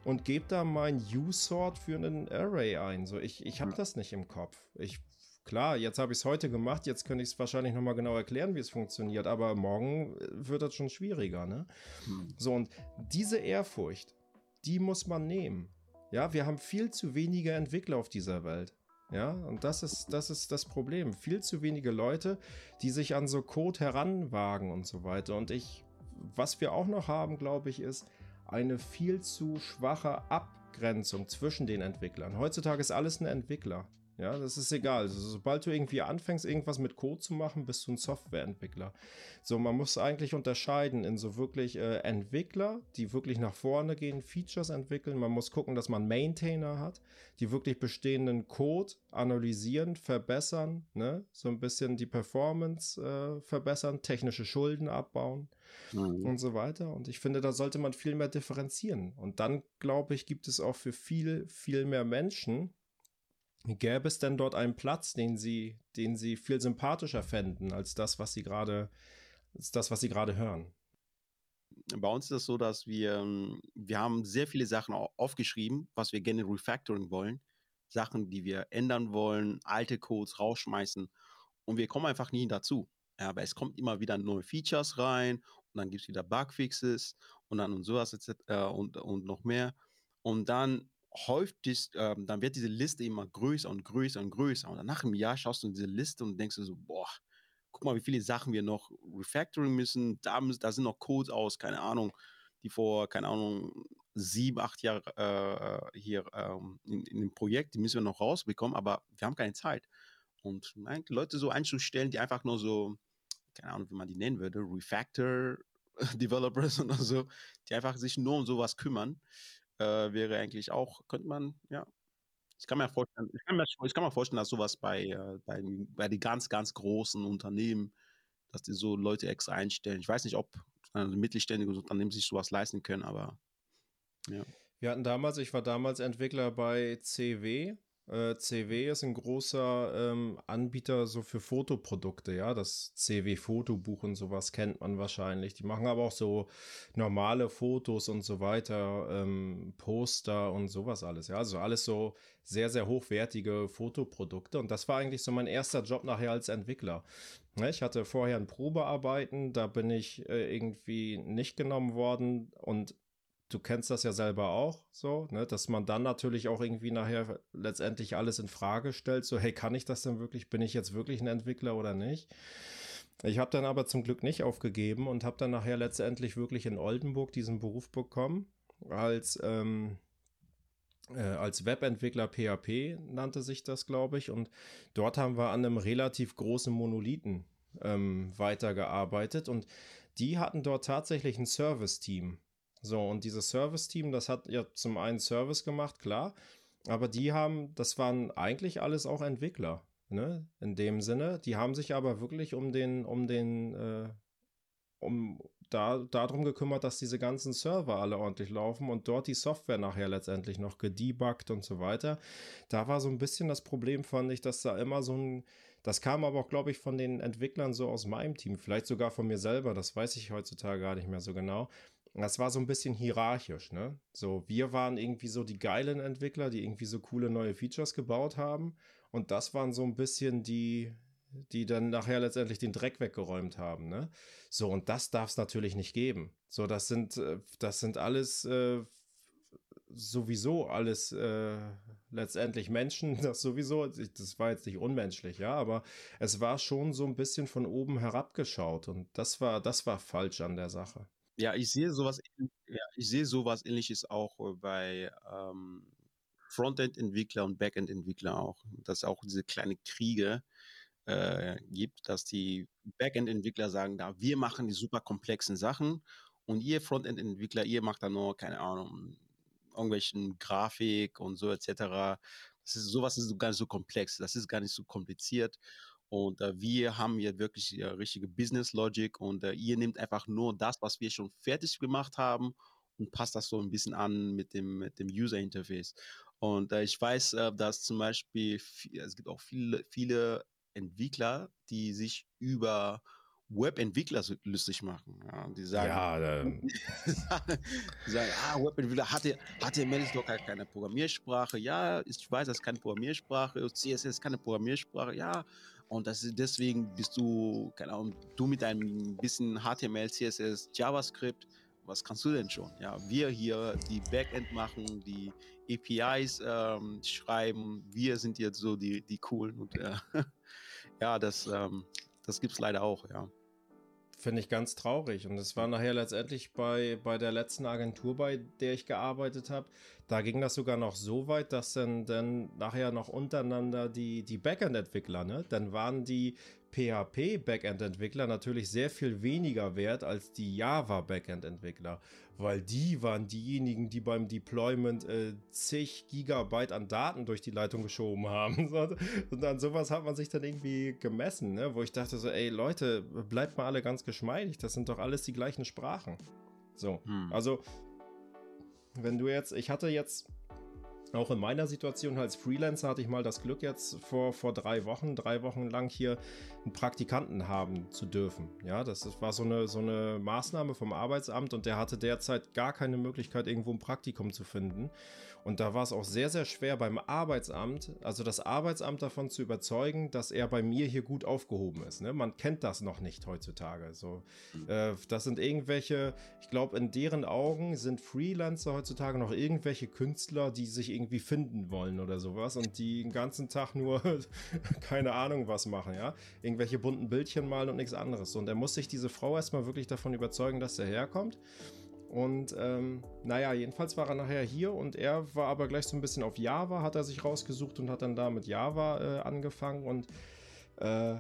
und gebe da mein U-Sort für einen Array ein. So, ich, ich habe das nicht im Kopf. Ich Klar, jetzt habe ich es heute gemacht, jetzt könnte ich es wahrscheinlich nochmal genau erklären, wie es funktioniert, aber morgen äh, wird das schon schwieriger, ne? Hm. So, und diese Ehrfurcht, die muss man nehmen. Ja, wir haben viel zu wenige Entwickler auf dieser Welt. Ja, und das ist, das ist das Problem. Viel zu wenige Leute, die sich an so Code heranwagen und so weiter. Und ich, was wir auch noch haben, glaube ich, ist eine viel zu schwache Abgrenzung zwischen den Entwicklern. Heutzutage ist alles ein Entwickler. Ja, das ist egal. Also, sobald du irgendwie anfängst, irgendwas mit Code zu machen, bist du ein Softwareentwickler. So, man muss eigentlich unterscheiden in so wirklich äh, Entwickler, die wirklich nach vorne gehen, Features entwickeln. Man muss gucken, dass man Maintainer hat, die wirklich bestehenden Code analysieren, verbessern, ne? so ein bisschen die Performance äh, verbessern, technische Schulden abbauen mhm. und so weiter. Und ich finde, da sollte man viel mehr differenzieren. Und dann, glaube ich, gibt es auch für viel, viel mehr Menschen, Gäbe es denn dort einen Platz, den Sie, den Sie viel sympathischer fänden als das, was Sie gerade, das, was Sie gerade hören? Bei uns ist es so, dass wir, wir haben sehr viele Sachen aufgeschrieben, was wir gerne refactoring wollen. Sachen, die wir ändern wollen, alte Codes rausschmeißen. Und wir kommen einfach nie dazu. Aber es kommt immer wieder neue Features rein und dann gibt es wieder Bugfixes und dann und sowas äh, und, und noch mehr. Und dann häufig, ähm, dann wird diese Liste immer größer und größer und größer. Und nach einem Jahr schaust du in diese Liste und denkst du so, boah, guck mal, wie viele Sachen wir noch refactoring müssen. Da, da sind noch Codes aus, keine Ahnung, die vor, keine Ahnung, sieben, acht Jahren äh, hier ähm, in, in, dem Projekt, die müssen wir noch rausbekommen, aber wir haben keine Zeit. Und nein, Leute so einzustellen, die einfach nur so, keine Ahnung, wie man die nennen würde, Refactor Developers oder so, die einfach sich nur um sowas kümmern, äh, wäre eigentlich auch, könnte man, ja. Ich kann mir vorstellen, ich kann mir, ich kann mir vorstellen, dass sowas bei, äh, bei, bei den ganz, ganz großen Unternehmen, dass die so Leute extra einstellen. Ich weiß nicht, ob äh, mittelständige Unternehmen sich sowas leisten können, aber ja. Wir hatten damals, ich war damals Entwickler bei CW äh, CW ist ein großer ähm, Anbieter so für Fotoprodukte, ja. Das CW-Fotobuch und sowas kennt man wahrscheinlich. Die machen aber auch so normale Fotos und so weiter, ähm, Poster und sowas alles, ja. Also alles so sehr, sehr hochwertige Fotoprodukte. Und das war eigentlich so mein erster Job nachher als Entwickler. Ne, ich hatte vorher ein Probearbeiten, da bin ich äh, irgendwie nicht genommen worden und du kennst das ja selber auch so, ne, dass man dann natürlich auch irgendwie nachher letztendlich alles in Frage stellt, so hey, kann ich das denn wirklich, bin ich jetzt wirklich ein Entwickler oder nicht? Ich habe dann aber zum Glück nicht aufgegeben und habe dann nachher letztendlich wirklich in Oldenburg diesen Beruf bekommen als ähm, äh, als Webentwickler PHP nannte sich das, glaube ich. Und dort haben wir an einem relativ großen Monolithen ähm, weitergearbeitet und die hatten dort tatsächlich ein Service-Team. So, und dieses Service-Team, das hat ja zum einen Service gemacht, klar, aber die haben, das waren eigentlich alles auch Entwickler, ne? In dem Sinne. Die haben sich aber wirklich um den, um den, äh, um da, darum gekümmert, dass diese ganzen Server alle ordentlich laufen und dort die Software nachher letztendlich noch gedebuggt und so weiter. Da war so ein bisschen das Problem, fand ich, dass da immer so ein, das kam aber auch, glaube ich, von den Entwicklern so aus meinem Team, vielleicht sogar von mir selber, das weiß ich heutzutage gar nicht mehr so genau, das war so ein bisschen hierarchisch, ne? So, wir waren irgendwie so die geilen Entwickler, die irgendwie so coole neue Features gebaut haben. Und das waren so ein bisschen die, die dann nachher letztendlich den Dreck weggeräumt haben, ne? So, und das darf es natürlich nicht geben. So, das sind, äh, das sind alles äh, sowieso alles äh, letztendlich Menschen, das sowieso, das war jetzt nicht unmenschlich, ja, aber es war schon so ein bisschen von oben herabgeschaut und das war, das war falsch an der Sache. Ja, ich sehe sowas, ja, ich sehe sowas ähnliches auch äh, bei ähm, Frontend-Entwickler und Backend-Entwickler auch. Dass auch diese kleinen Kriege äh, gibt, dass die Backend-Entwickler sagen, da wir machen die super komplexen Sachen und ihr Frontend-Entwickler, ihr macht da nur, keine Ahnung, irgendwelchen Grafik und so etc. Das ist, sowas ist gar nicht so komplex, das ist gar nicht so kompliziert. Und äh, wir haben hier wirklich äh, richtige Business Logic und äh, ihr nehmt einfach nur das, was wir schon fertig gemacht haben und passt das so ein bisschen an mit dem, mit dem User Interface. Und äh, ich weiß, äh, dass zum Beispiel, es gibt auch viele, viele Entwickler, die sich über Webentwickler lustig machen. Ja, die sagen, ja, die sagen ah, Webentwickler, HTML ist doch keine Programmiersprache. Ja, ich weiß, das ist keine Programmiersprache. CSS ist keine Programmiersprache. Ja, und das ist deswegen bist du, keine Ahnung, du mit einem bisschen HTML, CSS, JavaScript, was kannst du denn schon? Ja, wir hier die Backend machen, die APIs ähm, schreiben, wir sind jetzt so die, die coolen und äh, ja, das, ähm, das gibt es leider auch, ja. Finde ich ganz traurig. Und es war nachher letztendlich bei, bei der letzten Agentur, bei der ich gearbeitet habe, da ging das sogar noch so weit, dass dann, dann nachher noch untereinander die, die Backend-Entwickler, ne? Dann waren die PHP-Backend-Entwickler natürlich sehr viel weniger wert als die Java-Backend-Entwickler, weil die waren diejenigen, die beim Deployment äh, zig Gigabyte an Daten durch die Leitung geschoben haben. Und an sowas hat man sich dann irgendwie gemessen, ne? wo ich dachte so, ey Leute, bleibt mal alle ganz geschmeidig, das sind doch alles die gleichen Sprachen. So, hm. also wenn du jetzt, ich hatte jetzt auch in meiner Situation als Freelancer hatte ich mal das Glück jetzt vor, vor drei Wochen, drei Wochen lang hier einen Praktikanten haben zu dürfen. Ja, das war so eine, so eine Maßnahme vom Arbeitsamt und der hatte derzeit gar keine Möglichkeit, irgendwo ein Praktikum zu finden. Und da war es auch sehr, sehr schwer beim Arbeitsamt, also das Arbeitsamt davon zu überzeugen, dass er bei mir hier gut aufgehoben ist. Ne? Man kennt das noch nicht heutzutage. So, mhm. äh, das sind irgendwelche, ich glaube, in deren Augen sind Freelancer heutzutage noch irgendwelche Künstler, die sich irgendwie finden wollen oder sowas und die den ganzen Tag nur keine Ahnung was machen, ja. Irgendwelche bunten Bildchen malen und nichts anderes. Und er muss sich diese Frau erstmal wirklich davon überzeugen, dass er herkommt. Und ähm, naja, jedenfalls war er nachher hier und er war aber gleich so ein bisschen auf Java, hat er sich rausgesucht und hat dann da mit Java äh, angefangen. Und äh,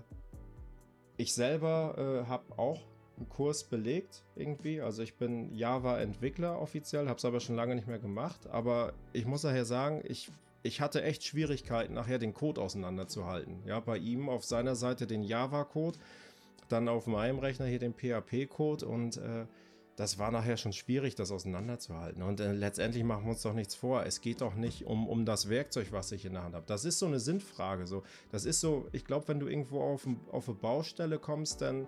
ich selber äh, habe auch Kurs belegt irgendwie. Also ich bin Java-Entwickler offiziell, habe es aber schon lange nicht mehr gemacht. Aber ich muss daher sagen, ich, ich hatte echt Schwierigkeiten, nachher den Code auseinanderzuhalten. Ja, bei ihm auf seiner Seite den Java-Code, dann auf meinem Rechner hier den PHP-Code und äh, das war nachher schon schwierig, das auseinanderzuhalten. Und äh, letztendlich machen wir uns doch nichts vor. Es geht doch nicht um, um das Werkzeug, was ich in der Hand habe. Das ist so eine Sinnfrage. So. Das ist so, ich glaube, wenn du irgendwo auf, auf eine Baustelle kommst, dann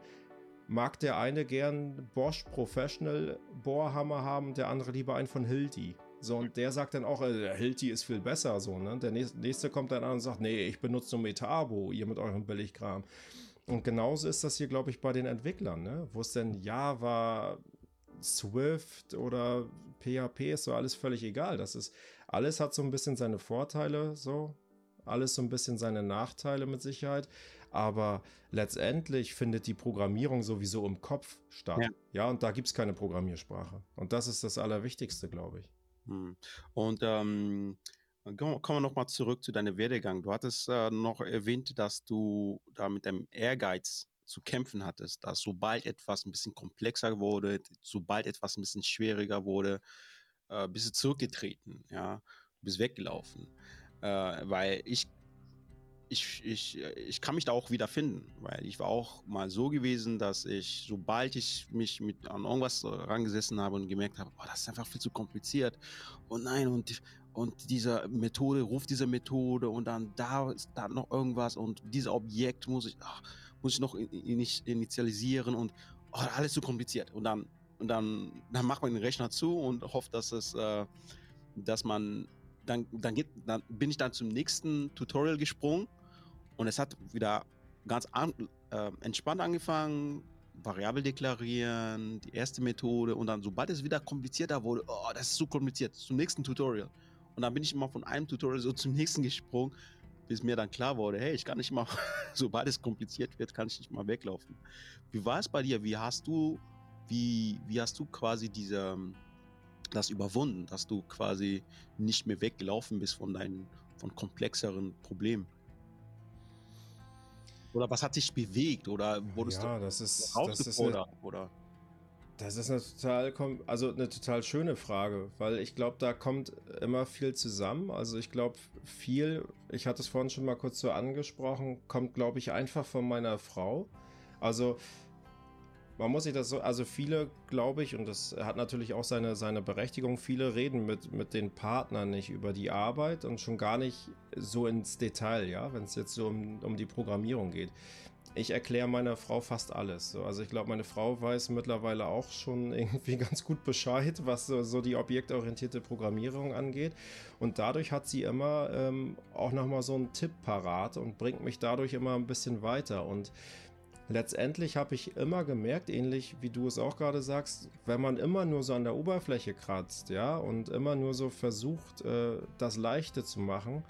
mag der eine gern Bosch Professional Bohrhammer haben, der andere lieber einen von Hilti. So, und der sagt dann auch, äh, Hilti ist viel besser, so, ne? Der nächste kommt dann an und sagt, nee, ich benutze nur Metabo, ihr mit eurem Billigkram. Und genauso ist das hier, glaube ich, bei den Entwicklern, ne? Wo es denn Java, Swift oder PHP ist so alles völlig egal. Das ist, alles hat so ein bisschen seine Vorteile, so. Alles so ein bisschen seine Nachteile mit Sicherheit. Aber letztendlich findet die Programmierung sowieso im Kopf statt. Ja, ja und da gibt es keine Programmiersprache. Und das ist das Allerwichtigste, glaube ich. Hm. Und ähm, kommen wir nochmal zurück zu deinem Werdegang. Du hattest äh, noch erwähnt, dass du da mit deinem Ehrgeiz zu kämpfen hattest, dass sobald etwas ein bisschen komplexer wurde, sobald etwas ein bisschen schwieriger wurde, äh, bist du zurückgetreten, ja, du bist weggelaufen. Äh, weil ich, ich, ich, ich kann mich da auch wiederfinden, weil ich war auch mal so gewesen, dass ich, sobald ich mich mit an irgendwas rangesessen habe und gemerkt habe, oh, das ist einfach viel zu kompliziert und nein, und und diese Methode, ruft diese Methode und dann da ist da noch irgendwas und dieses Objekt muss ich, ach, muss ich noch in, in, initialisieren und oh, alles zu kompliziert. Und dann, und dann, dann macht man den Rechner zu und hofft, dass es, äh, dass man, dann, dann, geht, dann bin ich dann zum nächsten Tutorial gesprungen und es hat wieder ganz an, äh, entspannt angefangen, Variable deklarieren, die erste Methode und dann, sobald es wieder komplizierter wurde, oh, das ist zu kompliziert, zum nächsten Tutorial. Und dann bin ich immer von einem Tutorial so zum nächsten gesprungen bis mir dann klar wurde, hey, ich kann nicht mal, sobald es kompliziert wird, kann ich nicht mal weglaufen. Wie war es bei dir? Wie hast du, wie, wie hast du quasi diese, das überwunden, dass du quasi nicht mehr weggelaufen bist von deinen, von komplexeren Problemen? Oder was hat dich bewegt? Oder wurdest ja, du das ist, das ist eine, oder? Das ist eine total, also eine total schöne Frage, weil ich glaube, da kommt immer viel zusammen. Also ich glaube, viel, ich hatte es vorhin schon mal kurz so angesprochen, kommt, glaube ich, einfach von meiner Frau. Also man muss sich das so, also viele, glaube ich, und das hat natürlich auch seine, seine Berechtigung, viele reden mit, mit den Partnern nicht über die Arbeit und schon gar nicht so ins Detail, ja, wenn es jetzt so um, um die Programmierung geht. Ich erkläre meiner Frau fast alles. So. Also ich glaube, meine Frau weiß mittlerweile auch schon irgendwie ganz gut Bescheid, was so, so die objektorientierte Programmierung angeht. Und dadurch hat sie immer ähm, auch nochmal so einen Tipp parat und bringt mich dadurch immer ein bisschen weiter. Und letztendlich habe ich immer gemerkt, ähnlich wie du es auch gerade sagst, wenn man immer nur so an der Oberfläche kratzt, ja, und immer nur so versucht, äh, das Leichte zu machen,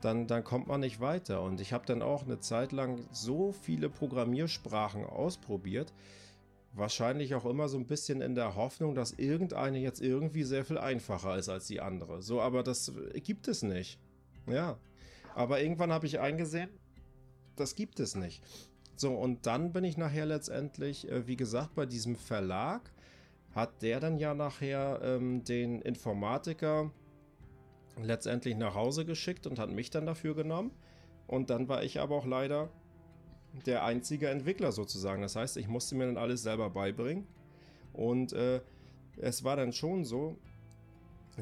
dann, dann kommt man nicht weiter. Und ich habe dann auch eine Zeit lang so viele Programmiersprachen ausprobiert, wahrscheinlich auch immer so ein bisschen in der Hoffnung, dass irgendeine jetzt irgendwie sehr viel einfacher ist als die andere. So, aber das gibt es nicht. Ja. Aber irgendwann habe ich eingesehen, das gibt es nicht. So, und dann bin ich nachher letztendlich, äh, wie gesagt, bei diesem Verlag, hat der dann ja nachher ähm, den Informatiker letztendlich nach Hause geschickt und hat mich dann dafür genommen. Und dann war ich aber auch leider der einzige Entwickler sozusagen. Das heißt, ich musste mir dann alles selber beibringen. Und äh, es war dann schon so,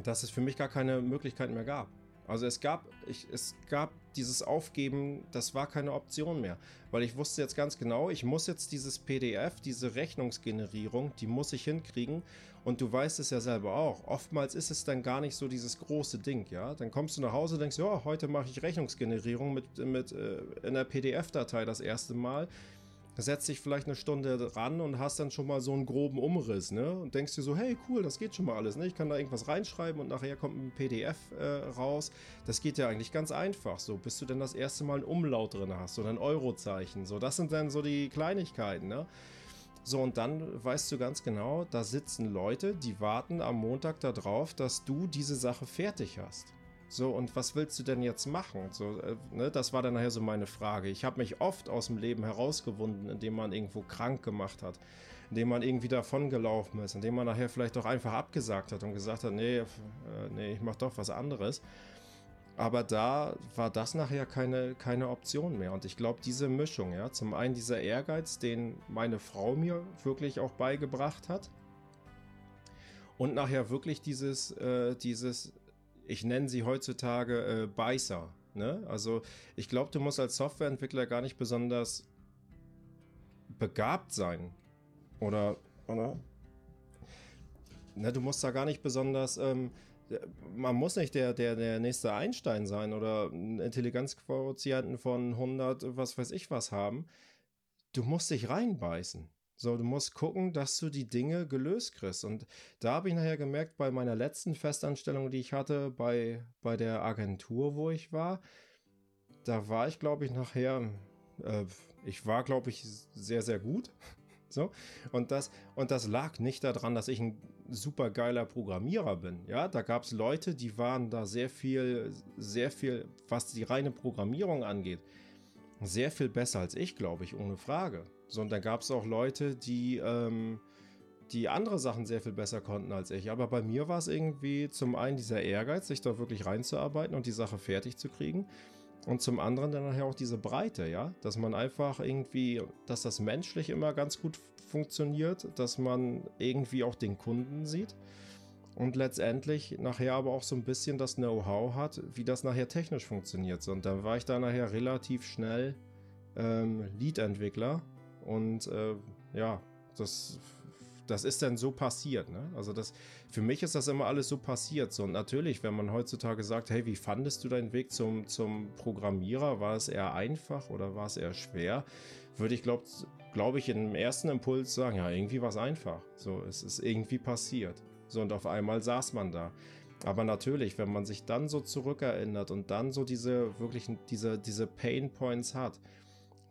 dass es für mich gar keine Möglichkeit mehr gab. Also es gab, ich, es gab dieses Aufgeben, das war keine Option mehr. Weil ich wusste jetzt ganz genau, ich muss jetzt dieses PDF, diese Rechnungsgenerierung, die muss ich hinkriegen. Und du weißt es ja selber auch. Oftmals ist es dann gar nicht so dieses große Ding, ja. Dann kommst du nach Hause und denkst, ja, heute mache ich Rechnungsgenerierung mit, mit äh, in der PDF-Datei das erste Mal setzt dich vielleicht eine Stunde ran und hast dann schon mal so einen groben Umriss, ne? Und denkst dir so, hey, cool, das geht schon mal alles, ne? Ich kann da irgendwas reinschreiben und nachher kommt ein PDF äh, raus. Das geht ja eigentlich ganz einfach, so, bis du dann das erste Mal ein Umlaut drin hast oder ein Eurozeichen. So, das sind dann so die Kleinigkeiten, ne? So, und dann weißt du ganz genau, da sitzen Leute, die warten am Montag darauf, dass du diese Sache fertig hast. So, und was willst du denn jetzt machen? So, äh, ne, das war dann nachher so meine Frage. Ich habe mich oft aus dem Leben herausgewunden, indem man irgendwo krank gemacht hat, indem man irgendwie davongelaufen ist, indem man nachher vielleicht auch einfach abgesagt hat und gesagt hat, nee, äh, nee, ich mache doch was anderes. Aber da war das nachher keine, keine Option mehr. Und ich glaube, diese Mischung, ja, zum einen dieser Ehrgeiz, den meine Frau mir wirklich auch beigebracht hat. Und nachher wirklich dieses, äh, dieses ich nenne sie heutzutage äh, Beißer. Ne? Also ich glaube, du musst als Softwareentwickler gar nicht besonders begabt sein. Oder, oder? Ne, du musst da gar nicht besonders, ähm, man muss nicht der, der, der nächste Einstein sein oder einen Intelligenzquotienten von 100, was weiß ich was haben. Du musst dich reinbeißen. So, du musst gucken, dass du die Dinge gelöst kriegst. Und da habe ich nachher gemerkt, bei meiner letzten Festanstellung, die ich hatte, bei, bei der Agentur, wo ich war, da war ich, glaube ich, nachher, äh, ich war, glaube ich, sehr, sehr gut. So, und das, und das lag nicht daran, dass ich ein super geiler Programmierer bin. Ja, da gab es Leute, die waren da sehr viel, sehr viel, was die reine Programmierung angeht, sehr viel besser als ich, glaube ich, ohne Frage. So, und dann gab es auch Leute, die, ähm, die andere Sachen sehr viel besser konnten als ich. Aber bei mir war es irgendwie zum einen dieser Ehrgeiz, sich da wirklich reinzuarbeiten und die Sache fertig zu kriegen. Und zum anderen dann nachher auch diese Breite, ja, dass man einfach irgendwie, dass das menschlich immer ganz gut funktioniert, dass man irgendwie auch den Kunden sieht und letztendlich nachher aber auch so ein bisschen das Know-how hat, wie das nachher technisch funktioniert. Und dann war ich da nachher relativ schnell ähm, Lead-Entwickler und äh, ja, das, das ist dann so passiert. Ne? Also das, für mich ist das immer alles so passiert. So, und natürlich, wenn man heutzutage sagt, hey, wie fandest du deinen Weg zum, zum Programmierer? War es eher einfach oder war es eher schwer? Würde ich, glaube glaub ich, im ersten Impuls sagen, ja, irgendwie war es einfach. So, es ist irgendwie passiert. So, und auf einmal saß man da. Aber natürlich, wenn man sich dann so zurückerinnert und dann so diese wirklichen, diese, diese Pain Points hat,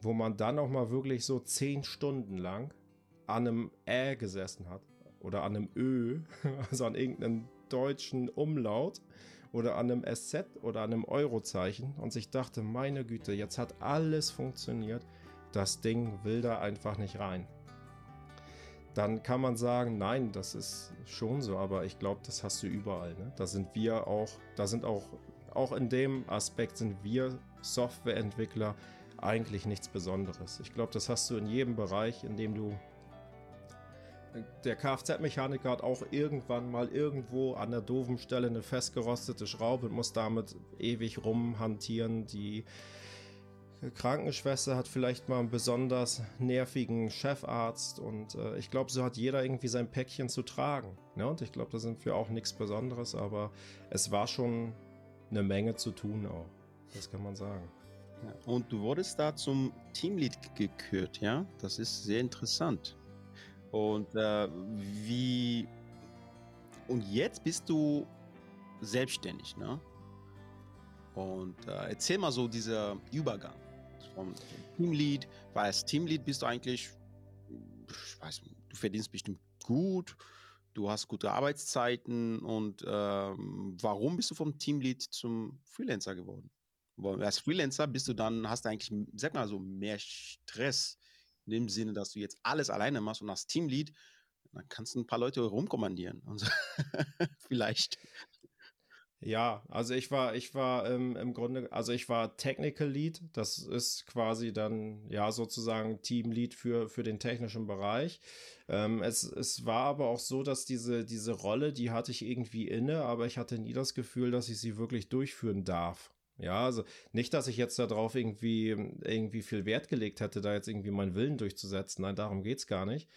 wo man dann auch mal wirklich so zehn Stunden lang an einem Ä gesessen hat oder an einem Ö, also an irgendeinem deutschen Umlaut oder an einem SZ oder an einem Eurozeichen und sich dachte, meine Güte, jetzt hat alles funktioniert. das Ding will da einfach nicht rein. Dann kann man sagen, nein, das ist schon so, aber ich glaube, das hast du überall. Ne? Da sind wir auch, da sind auch, auch in dem Aspekt sind wir Softwareentwickler eigentlich nichts Besonderes. Ich glaube, das hast du in jedem Bereich, in dem du der Kfz-Mechaniker hat auch irgendwann mal irgendwo an der doofen Stelle eine festgerostete Schraube und muss damit ewig rumhantieren. Die Krankenschwester hat vielleicht mal einen besonders nervigen Chefarzt und äh, ich glaube, so hat jeder irgendwie sein Päckchen zu tragen. Ne? Und ich glaube, da sind wir auch nichts Besonderes, aber es war schon eine Menge zu tun auch. Das kann man sagen. Und du wurdest da zum Teamlead gekürt, ja? Das ist sehr interessant. Und äh, wie. Und jetzt bist du selbstständig, ne? Und äh, erzähl mal so dieser Übergang vom, Teamlead, weil als Teamlead bist du eigentlich, ich weiß, du verdienst bestimmt gut, du hast gute Arbeitszeiten und ähm, warum bist du vom Teamlead zum Freelancer geworden? Als Freelancer bist du dann, hast du eigentlich, sag mal so, mehr Stress in dem Sinne, dass du jetzt alles alleine machst und als Teamlead, dann kannst du ein paar Leute rumkommandieren. Und so. Vielleicht. Ja, also ich war, ich war ähm, im Grunde, also ich war Technical Lead. Das ist quasi dann ja sozusagen Team Lead für, für den technischen Bereich. Ähm, es, es war aber auch so, dass diese, diese Rolle, die hatte ich irgendwie inne, aber ich hatte nie das Gefühl, dass ich sie wirklich durchführen darf. Ja, also nicht, dass ich jetzt darauf irgendwie, irgendwie viel Wert gelegt hätte, da jetzt irgendwie meinen Willen durchzusetzen. Nein, darum geht es gar nicht.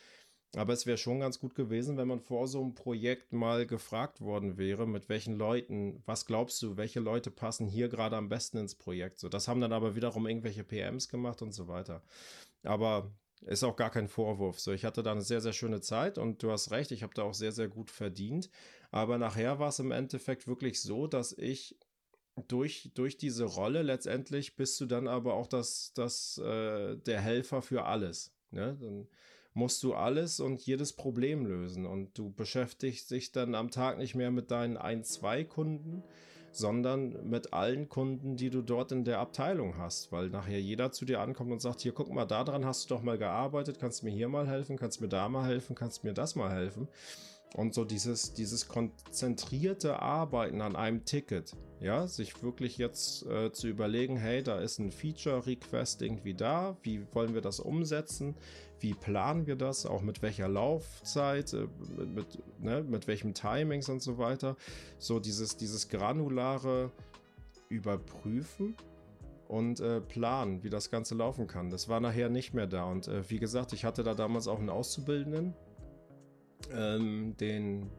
Aber es wäre schon ganz gut gewesen, wenn man vor so einem Projekt mal gefragt worden wäre, mit welchen Leuten, was glaubst du, welche Leute passen hier gerade am besten ins Projekt? So, das haben dann aber wiederum irgendwelche PMs gemacht und so weiter. Aber ist auch gar kein Vorwurf. So, ich hatte da eine sehr, sehr schöne Zeit und du hast recht, ich habe da auch sehr, sehr gut verdient. Aber nachher war es im Endeffekt wirklich so, dass ich durch, durch diese Rolle letztendlich bist du dann aber auch das, das, äh, der Helfer für alles. Ne? Dann musst du alles und jedes Problem lösen und du beschäftigst dich dann am Tag nicht mehr mit deinen ein, zwei Kunden, sondern mit allen Kunden, die du dort in der Abteilung hast, weil nachher jeder zu dir ankommt und sagt, hier guck mal, daran hast du doch mal gearbeitet, kannst du mir hier mal helfen, kannst du mir da mal helfen, kannst du mir das mal helfen. Und so dieses, dieses konzentrierte Arbeiten an einem Ticket, ja, sich wirklich jetzt äh, zu überlegen, hey, da ist ein Feature-Request irgendwie da, wie wollen wir das umsetzen, wie planen wir das, auch mit welcher Laufzeit, äh, mit, ne, mit welchem Timings und so weiter. So dieses, dieses granulare Überprüfen und äh, planen, wie das Ganze laufen kann. Das war nachher nicht mehr da. Und äh, wie gesagt, ich hatte da damals auch einen Auszubildenden, ähm, den,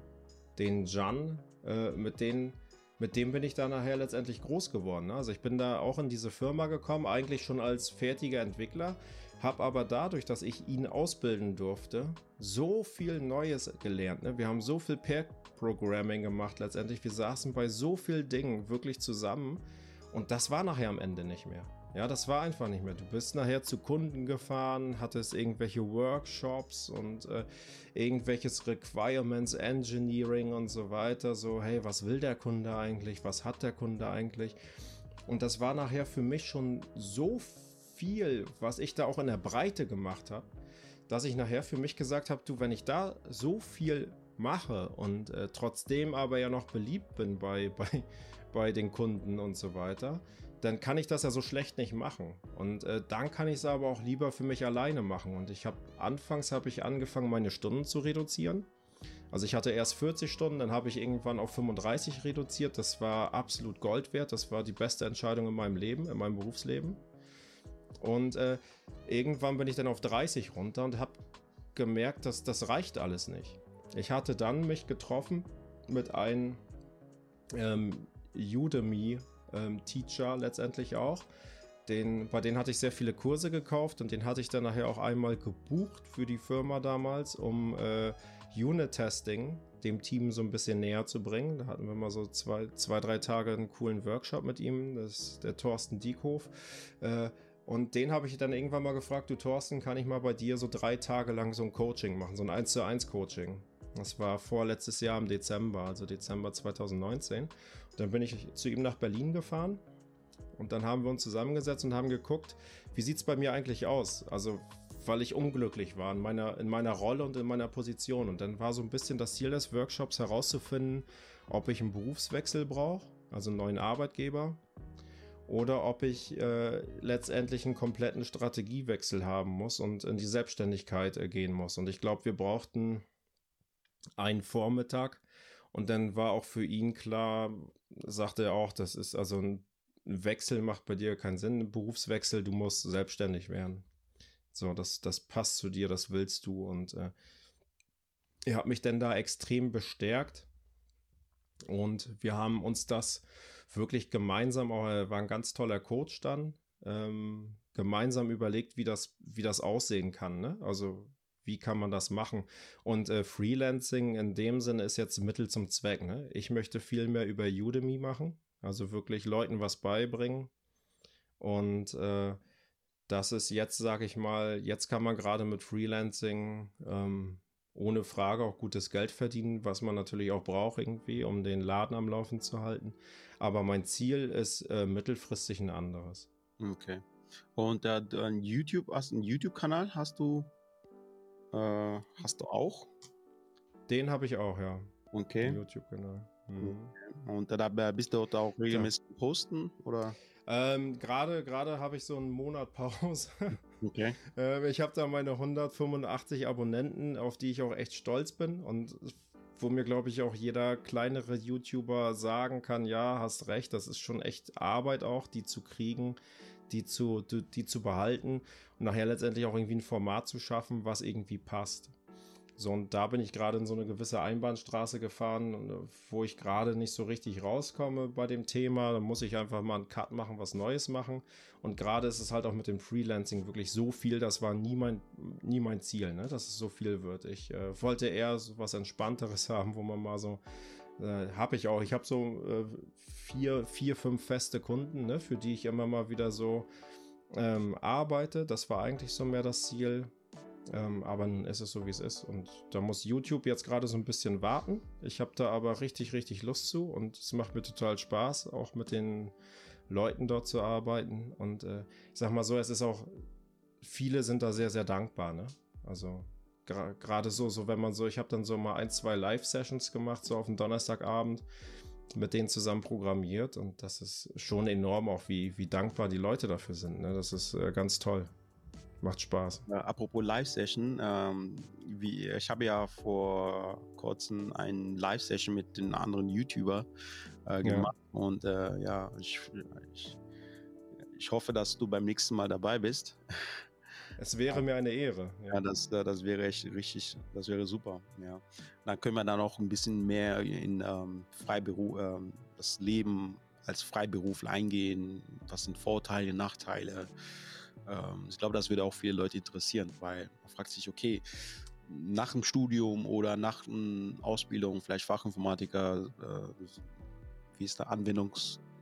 den Jan, äh, mit denen mit dem bin ich da nachher letztendlich groß geworden. Ne? Also ich bin da auch in diese Firma gekommen, eigentlich schon als fertiger Entwickler, habe aber dadurch, dass ich ihn ausbilden durfte, so viel Neues gelernt. Ne? Wir haben so viel Pair-Programming gemacht letztendlich. Wir saßen bei so vielen Dingen wirklich zusammen und das war nachher am Ende nicht mehr. Ja, das war einfach nicht mehr. Du bist nachher zu Kunden gefahren, hattest irgendwelche Workshops und äh, irgendwelches Requirements Engineering und so weiter. So, hey, was will der Kunde eigentlich? Was hat der Kunde eigentlich? Und das war nachher für mich schon so viel, was ich da auch in der Breite gemacht habe, dass ich nachher für mich gesagt habe, du, wenn ich da so viel mache und äh, trotzdem aber ja noch beliebt bin bei, bei, bei den Kunden und so weiter, dann kann ich das ja so schlecht nicht machen. Und äh, dann kann ich es aber auch lieber für mich alleine machen. Und ich habe anfangs habe ich angefangen, meine Stunden zu reduzieren. Also ich hatte erst 40 Stunden, dann habe ich irgendwann auf 35 reduziert. Das war absolut Gold wert. Das war die beste Entscheidung in meinem Leben, in meinem Berufsleben. Und äh, irgendwann bin ich dann auf 30 runter und habe gemerkt, dass das reicht alles nicht. Ich hatte dann mich getroffen mit einem ähm, Udemy ähm, Teacher letztendlich auch. Den, bei denen hatte ich sehr viele Kurse gekauft und den hatte ich dann nachher auch einmal gebucht für die Firma damals, um äh, Unit-Testing dem Team so ein bisschen näher zu bringen. Da hatten wir mal so zwei, zwei drei Tage einen coolen Workshop mit ihm, das ist der Thorsten Diekhof. Äh, und den habe ich dann irgendwann mal gefragt, du Thorsten, kann ich mal bei dir so drei Tage lang so ein Coaching machen, so ein 1 zu 1 Coaching. Das war vorletztes Jahr im Dezember, also Dezember 2019. Dann bin ich zu ihm nach Berlin gefahren Und dann haben wir uns zusammengesetzt und haben geguckt, wie sieht es bei mir eigentlich aus? Also, weil ich unglücklich war in meiner, in meiner Rolle und in meiner Position. Und dann war so ein bisschen das Ziel des Workshops herauszufinden, ob ich einen Berufswechsel brauche, also einen neuen Arbeitgeber, oder ob ich äh, letztendlich einen kompletten Strategiewechsel haben muss und in die Selbstständigkeit äh, gehen muss. Und ich glaube, wir brauchten einen Vormittag und dann war auch für ihn klar, sagte er auch, das ist also ein Wechsel macht bei dir keinen Sinn, ein Berufswechsel, du musst selbstständig werden. So, das, das passt zu dir, das willst du und äh, er hat mich dann da extrem bestärkt und wir haben uns das wirklich gemeinsam, auch er war ein ganz toller Coach dann, ähm, gemeinsam überlegt, wie das, wie das aussehen kann. Ne? Also wie kann man das machen? Und äh, Freelancing in dem Sinne ist jetzt Mittel zum Zweck. Ne? Ich möchte viel mehr über Udemy machen, also wirklich Leuten was beibringen. Und äh, das ist jetzt, sage ich mal, jetzt kann man gerade mit Freelancing ähm, ohne Frage auch gutes Geld verdienen, was man natürlich auch braucht irgendwie, um den Laden am Laufen zu halten. Aber mein Ziel ist äh, mittelfristig ein anderes. Okay. Und äh, YouTube, hast einen YouTube-Kanal hast du, äh, hast du auch? Den habe ich auch, ja. Okay. YouTube-Kanal. Mhm. Und da bist du auch regelmäßig ja. posten oder? Ähm, gerade gerade habe ich so einen Monat Pause. Okay. äh, ich habe da meine 185 Abonnenten, auf die ich auch echt stolz bin und wo mir, glaube ich, auch jeder kleinere YouTuber sagen kann, ja, hast recht, das ist schon echt Arbeit auch, die zu kriegen, die zu, die, die zu behalten und nachher letztendlich auch irgendwie ein Format zu schaffen, was irgendwie passt. So, und da bin ich gerade in so eine gewisse Einbahnstraße gefahren, äh, wo ich gerade nicht so richtig rauskomme bei dem Thema. Da muss ich einfach mal einen Cut machen, was Neues machen. Und gerade ist es halt auch mit dem Freelancing wirklich so viel, das war nie mein, nie mein Ziel, ne? dass es so viel wird. Ich äh, wollte eher so was Entspannteres haben, wo man mal so äh, habe ich auch. Ich habe so äh, vier, vier, fünf feste Kunden, ne, für die ich immer mal wieder so ähm, arbeite. Das war eigentlich so mehr das Ziel. Ähm, aber nun ist es so, wie es ist. Und da muss YouTube jetzt gerade so ein bisschen warten. Ich habe da aber richtig, richtig Lust zu und es macht mir total Spaß, auch mit den Leuten dort zu arbeiten. Und äh, ich sag mal so, es ist auch, viele sind da sehr, sehr dankbar. Ne? Also gerade so, so wenn man so, ich habe dann so mal ein, zwei Live-Sessions gemacht, so auf dem Donnerstagabend mit denen zusammen programmiert und das ist schon enorm auch, wie, wie dankbar die Leute dafür sind. Ne? Das ist äh, ganz toll. Macht Spaß. Äh, apropos Live-Session, ähm, wie, ich habe ja vor kurzem eine Live-Session mit den anderen YouTuber äh, gemacht ja. und äh, ja, ich, ich, ich hoffe, dass du beim nächsten Mal dabei bist. Es wäre mir eine Ehre. Ja, ja das, äh, das wäre echt richtig, das wäre super. Ja. Dann können wir dann auch ein bisschen mehr in ähm, Freiberuf, ähm, das Leben als Freiberufler eingehen. Was sind Vorteile, Nachteile? Ähm, ich glaube, das würde auch viele Leute interessieren, weil man fragt sich, okay, nach dem Studium oder nach einer Ausbildung, vielleicht Fachinformatiker, äh, wie ist der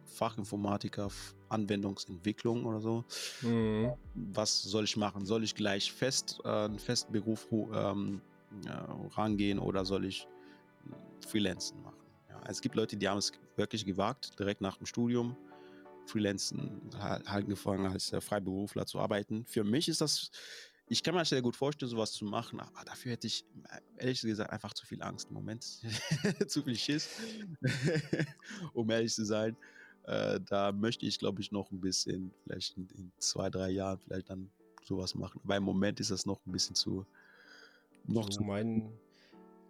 Anwendungsfachinformatiker, Anwendungsentwicklung oder so. Mhm. Was soll ich machen? Soll ich gleich fest äh, einen festen Beruf ähm, ja, rangehen oder soll ich Freelancen machen? Ja, es gibt Leute, die haben es wirklich gewagt, direkt nach dem Studium Freelancen halt angefangen als äh, Freiberufler zu arbeiten. Für mich ist das, ich kann mir das sehr gut vorstellen, sowas zu machen, aber dafür hätte ich ehrlich gesagt einfach zu viel Angst im Moment. zu viel Schiss, um ehrlich zu sein. Äh, da möchte ich, glaube ich, noch ein bisschen, vielleicht in, in, zwei, drei Jahren, vielleicht dann sowas machen. Aber im Moment ist das noch ein bisschen zu. Noch also zu mein,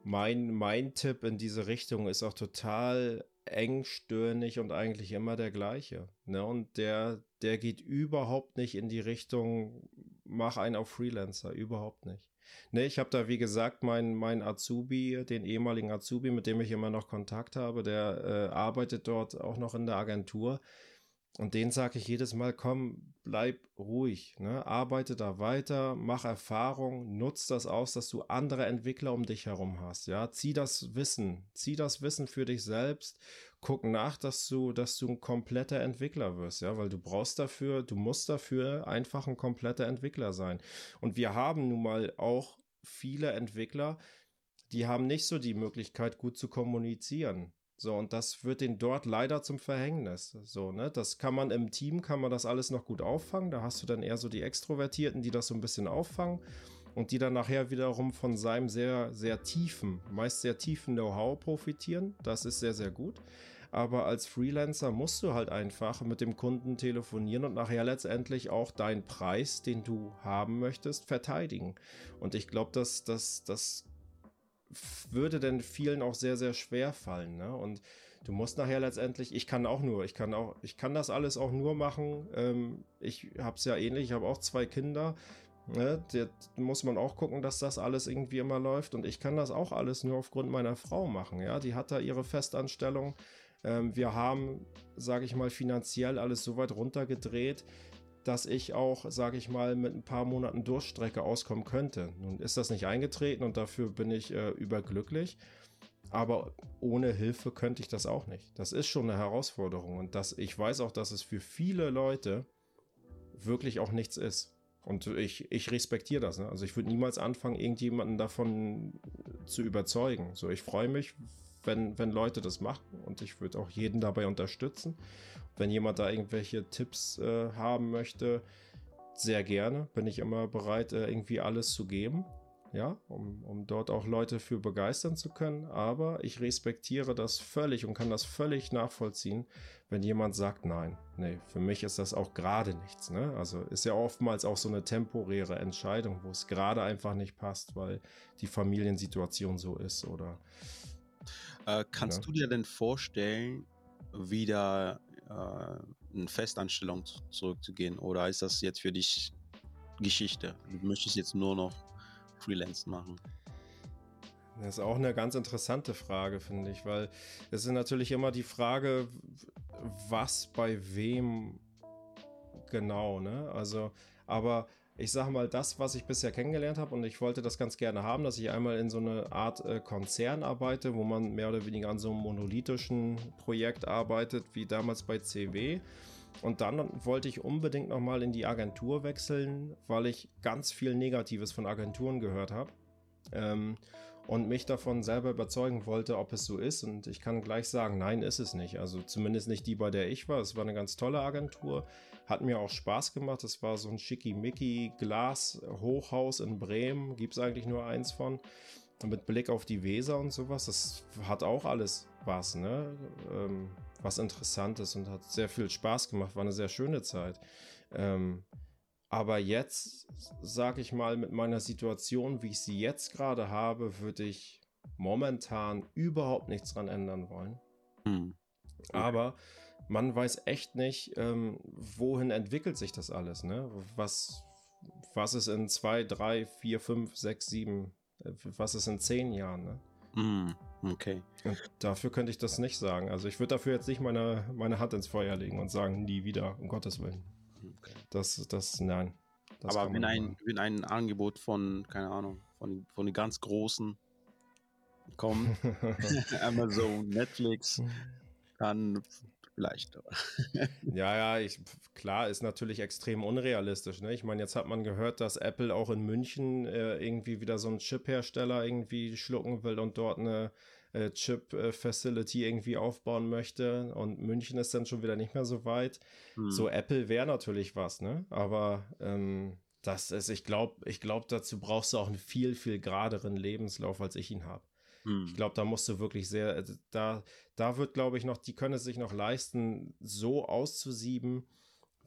mein, mein Tipp in diese Richtung ist auch total engstirnig und eigentlich immer der gleiche. Ne? Und der, der geht überhaupt nicht in die Richtung, mach einen auf Freelancer, überhaupt nicht. Ne, ich habe da, wie gesagt, meinen mein Azubi, den ehemaligen Azubi, mit dem ich immer noch Kontakt habe, der äh, arbeitet dort auch noch in der Agentur. Und den sage ich jedes Mal, komm, bleib ruhig, ne? arbeite da weiter, mach Erfahrung, nutz das aus, dass du andere Entwickler um dich herum hast, ja, zieh das Wissen, zieh das Wissen für dich selbst, guck nach, dass du, dass du ein kompletter Entwickler wirst, ja, weil du brauchst dafür, du musst dafür einfach ein kompletter Entwickler sein. Und wir haben nun mal auch viele Entwickler, die haben nicht so die Möglichkeit, gut zu kommunizieren So, und das wird den dort leider zum Verhängnis. So, ne? Das kann man im Team, kann man das alles noch gut auffangen. Da hast du dann eher so die Extrovertierten, die das so ein bisschen auffangen und die dann nachher wiederum von seinem sehr, sehr tiefen, meist sehr tiefen Know-how profitieren. Das ist sehr, sehr gut. Aber als Freelancer musst du halt einfach mit dem Kunden telefonieren und nachher letztendlich auch deinen Preis, den du haben möchtest, verteidigen. Und ich glaube, dass das, das würde denn vielen auch sehr, sehr schwer fallen. Ne? Und du musst nachher letztendlich, ich kann auch nur, ich kann auch, ich kann das alles auch nur machen. Ähm, ich habe es ja ähnlich, ich habe auch zwei Kinder. Ne? Da muss man auch gucken, dass das alles irgendwie immer läuft. Und ich kann das auch alles nur aufgrund meiner Frau machen. Ja, die hat da ihre Festanstellung. Ähm, wir haben, sage ich mal, finanziell alles so weit runtergedreht, dass ich auch, sage ich mal, mit ein paar Monaten Durchstrecke auskommen könnte. Nun ist das nicht eingetreten und dafür bin ich äh, überglücklich. Aber ohne Hilfe könnte ich das auch nicht. Das ist schon eine Herausforderung und das, ich weiß auch, dass es für viele Leute wirklich auch nichts ist. Und ich, ich respektiere das. Ne? Also ich würde niemals anfangen, irgendjemanden davon zu überzeugen. So, ich freue mich, wenn, wenn Leute das machen und ich würde auch jeden dabei unterstützen. Wenn jemand da irgendwelche Tipps äh, haben möchte, sehr gerne. Bin ich immer bereit, äh, irgendwie alles zu geben. Ja, um, um dort auch Leute für begeistern zu können. Aber ich respektiere das völlig und kann das völlig nachvollziehen, wenn jemand sagt, nein, nee, für mich ist das auch gerade nichts. Ne? Also ist ja oftmals auch so eine temporäre Entscheidung, wo es gerade einfach nicht passt, weil die Familiensituation so ist oder. Äh, kannst ja. du dir denn vorstellen, wieder äh, in Festanstellung zurückzugehen? Oder ist das jetzt für dich Geschichte? Du möchtest jetzt nur noch Freelance machen? Das ist auch eine ganz interessante Frage, finde ich, weil es ist natürlich immer die Frage, was bei wem genau, ne? Also, aber ich sage mal, das, was ich bisher kennengelernt habe, und ich wollte das ganz gerne haben, dass ich einmal in so eine Art äh, Konzern arbeite, wo man mehr oder weniger an so einem monolithischen Projekt arbeitet, wie damals bei CW. Und dann wollte ich unbedingt nochmal in die Agentur wechseln, weil ich ganz viel Negatives von Agenturen gehört habe. Ähm, und mich davon selber überzeugen wollte, ob es so ist. Und ich kann gleich sagen, nein, ist es nicht. Also zumindest nicht die, bei der ich war. Es war eine ganz tolle Agentur. Hat mir auch Spaß gemacht. Es war so ein schickimicki Glas-Hochhaus in Bremen. Gibt es eigentlich nur eins von. Mit Blick auf die Weser und sowas. Das hat auch alles was, ne? Ähm, was Interessantes und hat sehr viel Spaß gemacht. War eine sehr schöne Zeit. Ähm, aber jetzt, sag ich mal, mit meiner Situation, wie ich sie jetzt gerade habe, würde ich momentan überhaupt nichts dran ändern wollen. Hm. Okay. Aber man weiß echt nicht, ähm, wohin entwickelt sich das alles, ne? Was, was ist in zwei, drei, vier, fünf, sechs, sieben, äh, was ist in zehn Jahren, ne? Mm, okay. Und dafür könnte ich das nicht sagen. Also ich würde dafür jetzt nicht meine, meine Hand ins Feuer legen und sagen, nie wieder, um Gottes Willen. Okay. Das, das, nein. Das Aber wenn ein, wenn ein Angebot von, keine Ahnung, von, von den ganz Großen kommt, Amazon, Netflix, dann vielleicht. ja, ja, ich, klar, ist natürlich extrem unrealistisch. Ne? Ich meine, jetzt hat man gehört, dass Apple auch in München äh, irgendwie wieder so einen Chip-Hersteller irgendwie schlucken will und dort eine äh, Chip-Facility irgendwie aufbauen möchte. Und München ist dann schon wieder nicht mehr so weit. Hm. So Apple wäre natürlich was, ne? Aber ähm, das ist, ich glaube, ich glaube, dazu brauchst du auch einen viel, viel geraderen Lebenslauf, als ich ihn habe. Hm. Ich glaube, da musst du wirklich sehr, äh, da, da wird, glaube ich, noch, die können es sich noch leisten, so auszusieben,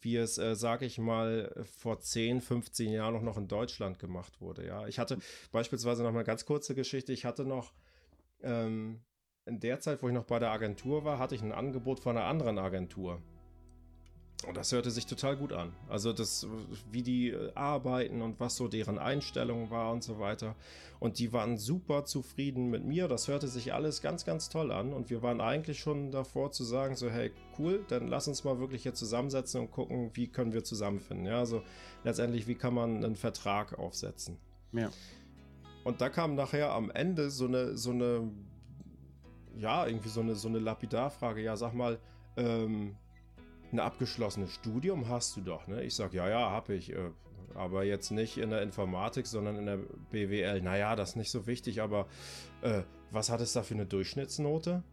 wie es, äh, sage ich mal, vor 10, 15 Jahren noch, noch in Deutschland gemacht wurde. Ja, ich hatte beispielsweise noch mal eine ganz kurze Geschichte. Ich hatte noch ähm, in der Zeit, wo ich noch bei der Agentur war, hatte ich ein Angebot von einer anderen Agentur. Und das hörte sich total gut an. Also das, wie die äh, arbeiten und was so deren Einstellung war und so weiter. Und die waren super zufrieden mit mir. Das hörte sich alles ganz, ganz toll an. Und wir waren eigentlich schon davor zu sagen, so, hey, cool, dann lass uns mal wirklich hier zusammensetzen und gucken, wie können wir zusammenfinden. Ja, also letztendlich, wie kann man einen Vertrag aufsetzen. Ja. Und da kam nachher am Ende so eine, so eine, ja, irgendwie so eine, so eine Lapidarfrage. Ja, sag mal, ähm, ein abgeschlossenes Studium hast du doch, ne? Ich sag, ja, ja, hab ich. Äh, aber jetzt nicht in der Informatik, sondern in der BWL. Naja, das ist nicht so wichtig, aber äh, was hat es da für eine Durchschnittsnote?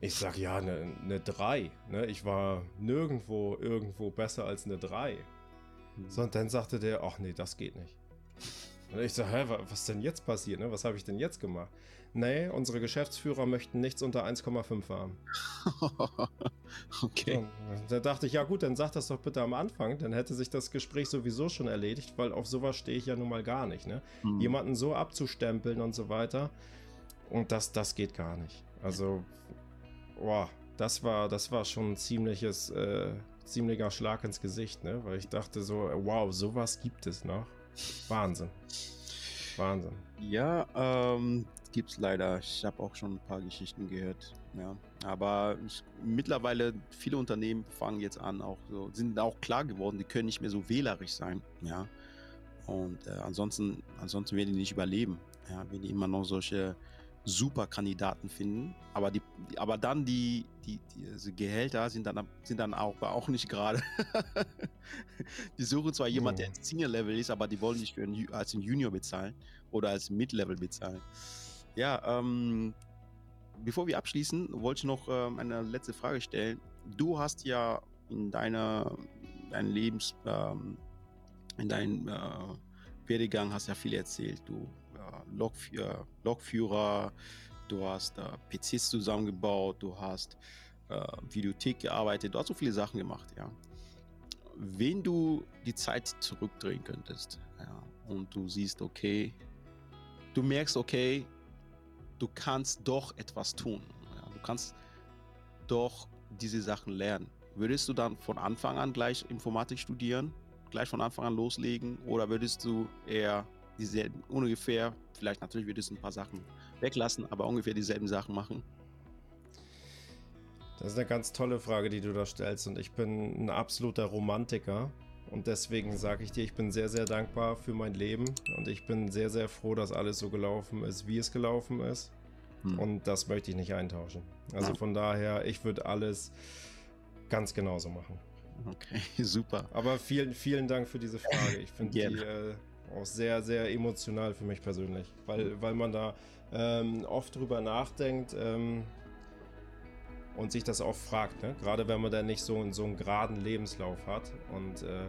Ich sag ja, eine ne 3. Ne? Ich war nirgendwo irgendwo besser als eine 3. Mhm. So, und dann sagte der, ach nee, das geht nicht. Und ich so, hä, was denn jetzt passiert? Ne? Was habe ich denn jetzt gemacht? Nee, unsere Geschäftsführer möchten nichts unter 1,5 haben. okay. So, da dachte ich, ja gut, dann sag das doch bitte am Anfang, dann hätte sich das Gespräch sowieso schon erledigt, weil auf sowas stehe ich ja nun mal gar nicht. Ne? Mhm. Jemanden so abzustempeln und so weiter, und das, das geht gar nicht. Also, boah, das war, das war schon ein ziemliches, äh, ziemlicher Schlag ins Gesicht, ne? Weil ich dachte so, wow, sowas gibt es noch. Wahnsinn. Wahnsinn. Ja, ähm, gibt's leider. Ich habe auch schon ein paar Geschichten gehört. Ja, aber ich, mittlerweile viele Unternehmen fangen jetzt an, auch so, sind auch klar geworden, die können nicht mehr so wählerisch sein. Ja, und äh, ansonsten, ansonsten werden die nicht überleben. Ja, wenn die immer noch solche super Kandidaten finden, aber die, aber dann die, die, die also Gehälter sind dann sind dann auch, auch nicht gerade. die suchen zwar jemanden, der hm. Senior Level ist, aber die wollen nicht für einen, als ein Junior bezahlen oder als Mid Level bezahlen. Ja, ähm, bevor wir abschließen, wollte ich noch ähm, eine letzte Frage stellen. Du hast ja in deiner dein Lebens ähm, in deinem äh, Werdegang hast ja viel erzählt. Du Log, Logführer, du hast äh, PCs zusammengebaut, du hast äh, Videothek gearbeitet, du hast so viele Sachen gemacht, ja. Wenn du die Zeit zurückdrehen könntest, ja, und du siehst, okay, du merkst, okay, du kannst doch etwas tun, ja, du kannst doch diese Sachen lernen. Würdest du dann von Anfang an gleich Informatik studieren, gleich von Anfang an loslegen, oder würdest du eher dieselben, ungefähr, vielleicht natürlich wird es ein paar Sachen weglassen, aber ungefähr dieselben Sachen machen? Das ist eine ganz tolle Frage, die du da stellst und ich bin ein absoluter Romantiker und deswegen sage ich dir, ich bin sehr, sehr dankbar für mein Leben und ich bin sehr, sehr froh, dass alles so gelaufen ist, wie es gelaufen ist hm. und das möchte ich nicht eintauschen. Also ja. von daher, ich würde alles ganz genauso machen. Okay, super. Aber vielen, vielen Dank für diese Frage. Ich finde die äh, auch sehr, sehr emotional für mich persönlich, weil, weil man da ähm, oft drüber nachdenkt ähm, und sich das auch fragt, ne? gerade wenn man da nicht so, so einen geraden Lebenslauf hat und äh,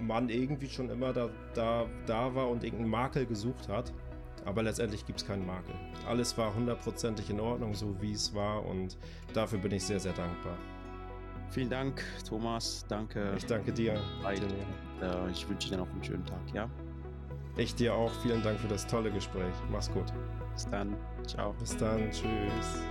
man irgendwie schon immer da, da, da war und irgendeinen Makel gesucht hat. Aber letztendlich gibt es keinen Makel. Alles war hundertprozentig in Ordnung, so wie es war und dafür bin ich sehr, sehr dankbar. Vielen Dank, Thomas. Danke. Ich danke dir. Äh, ich wünsche dir noch einen schönen Tag, ja? Ich dir auch. Vielen Dank für das tolle Gespräch. Mach's gut. Bis dann. Ciao. Bis dann. Tschüss.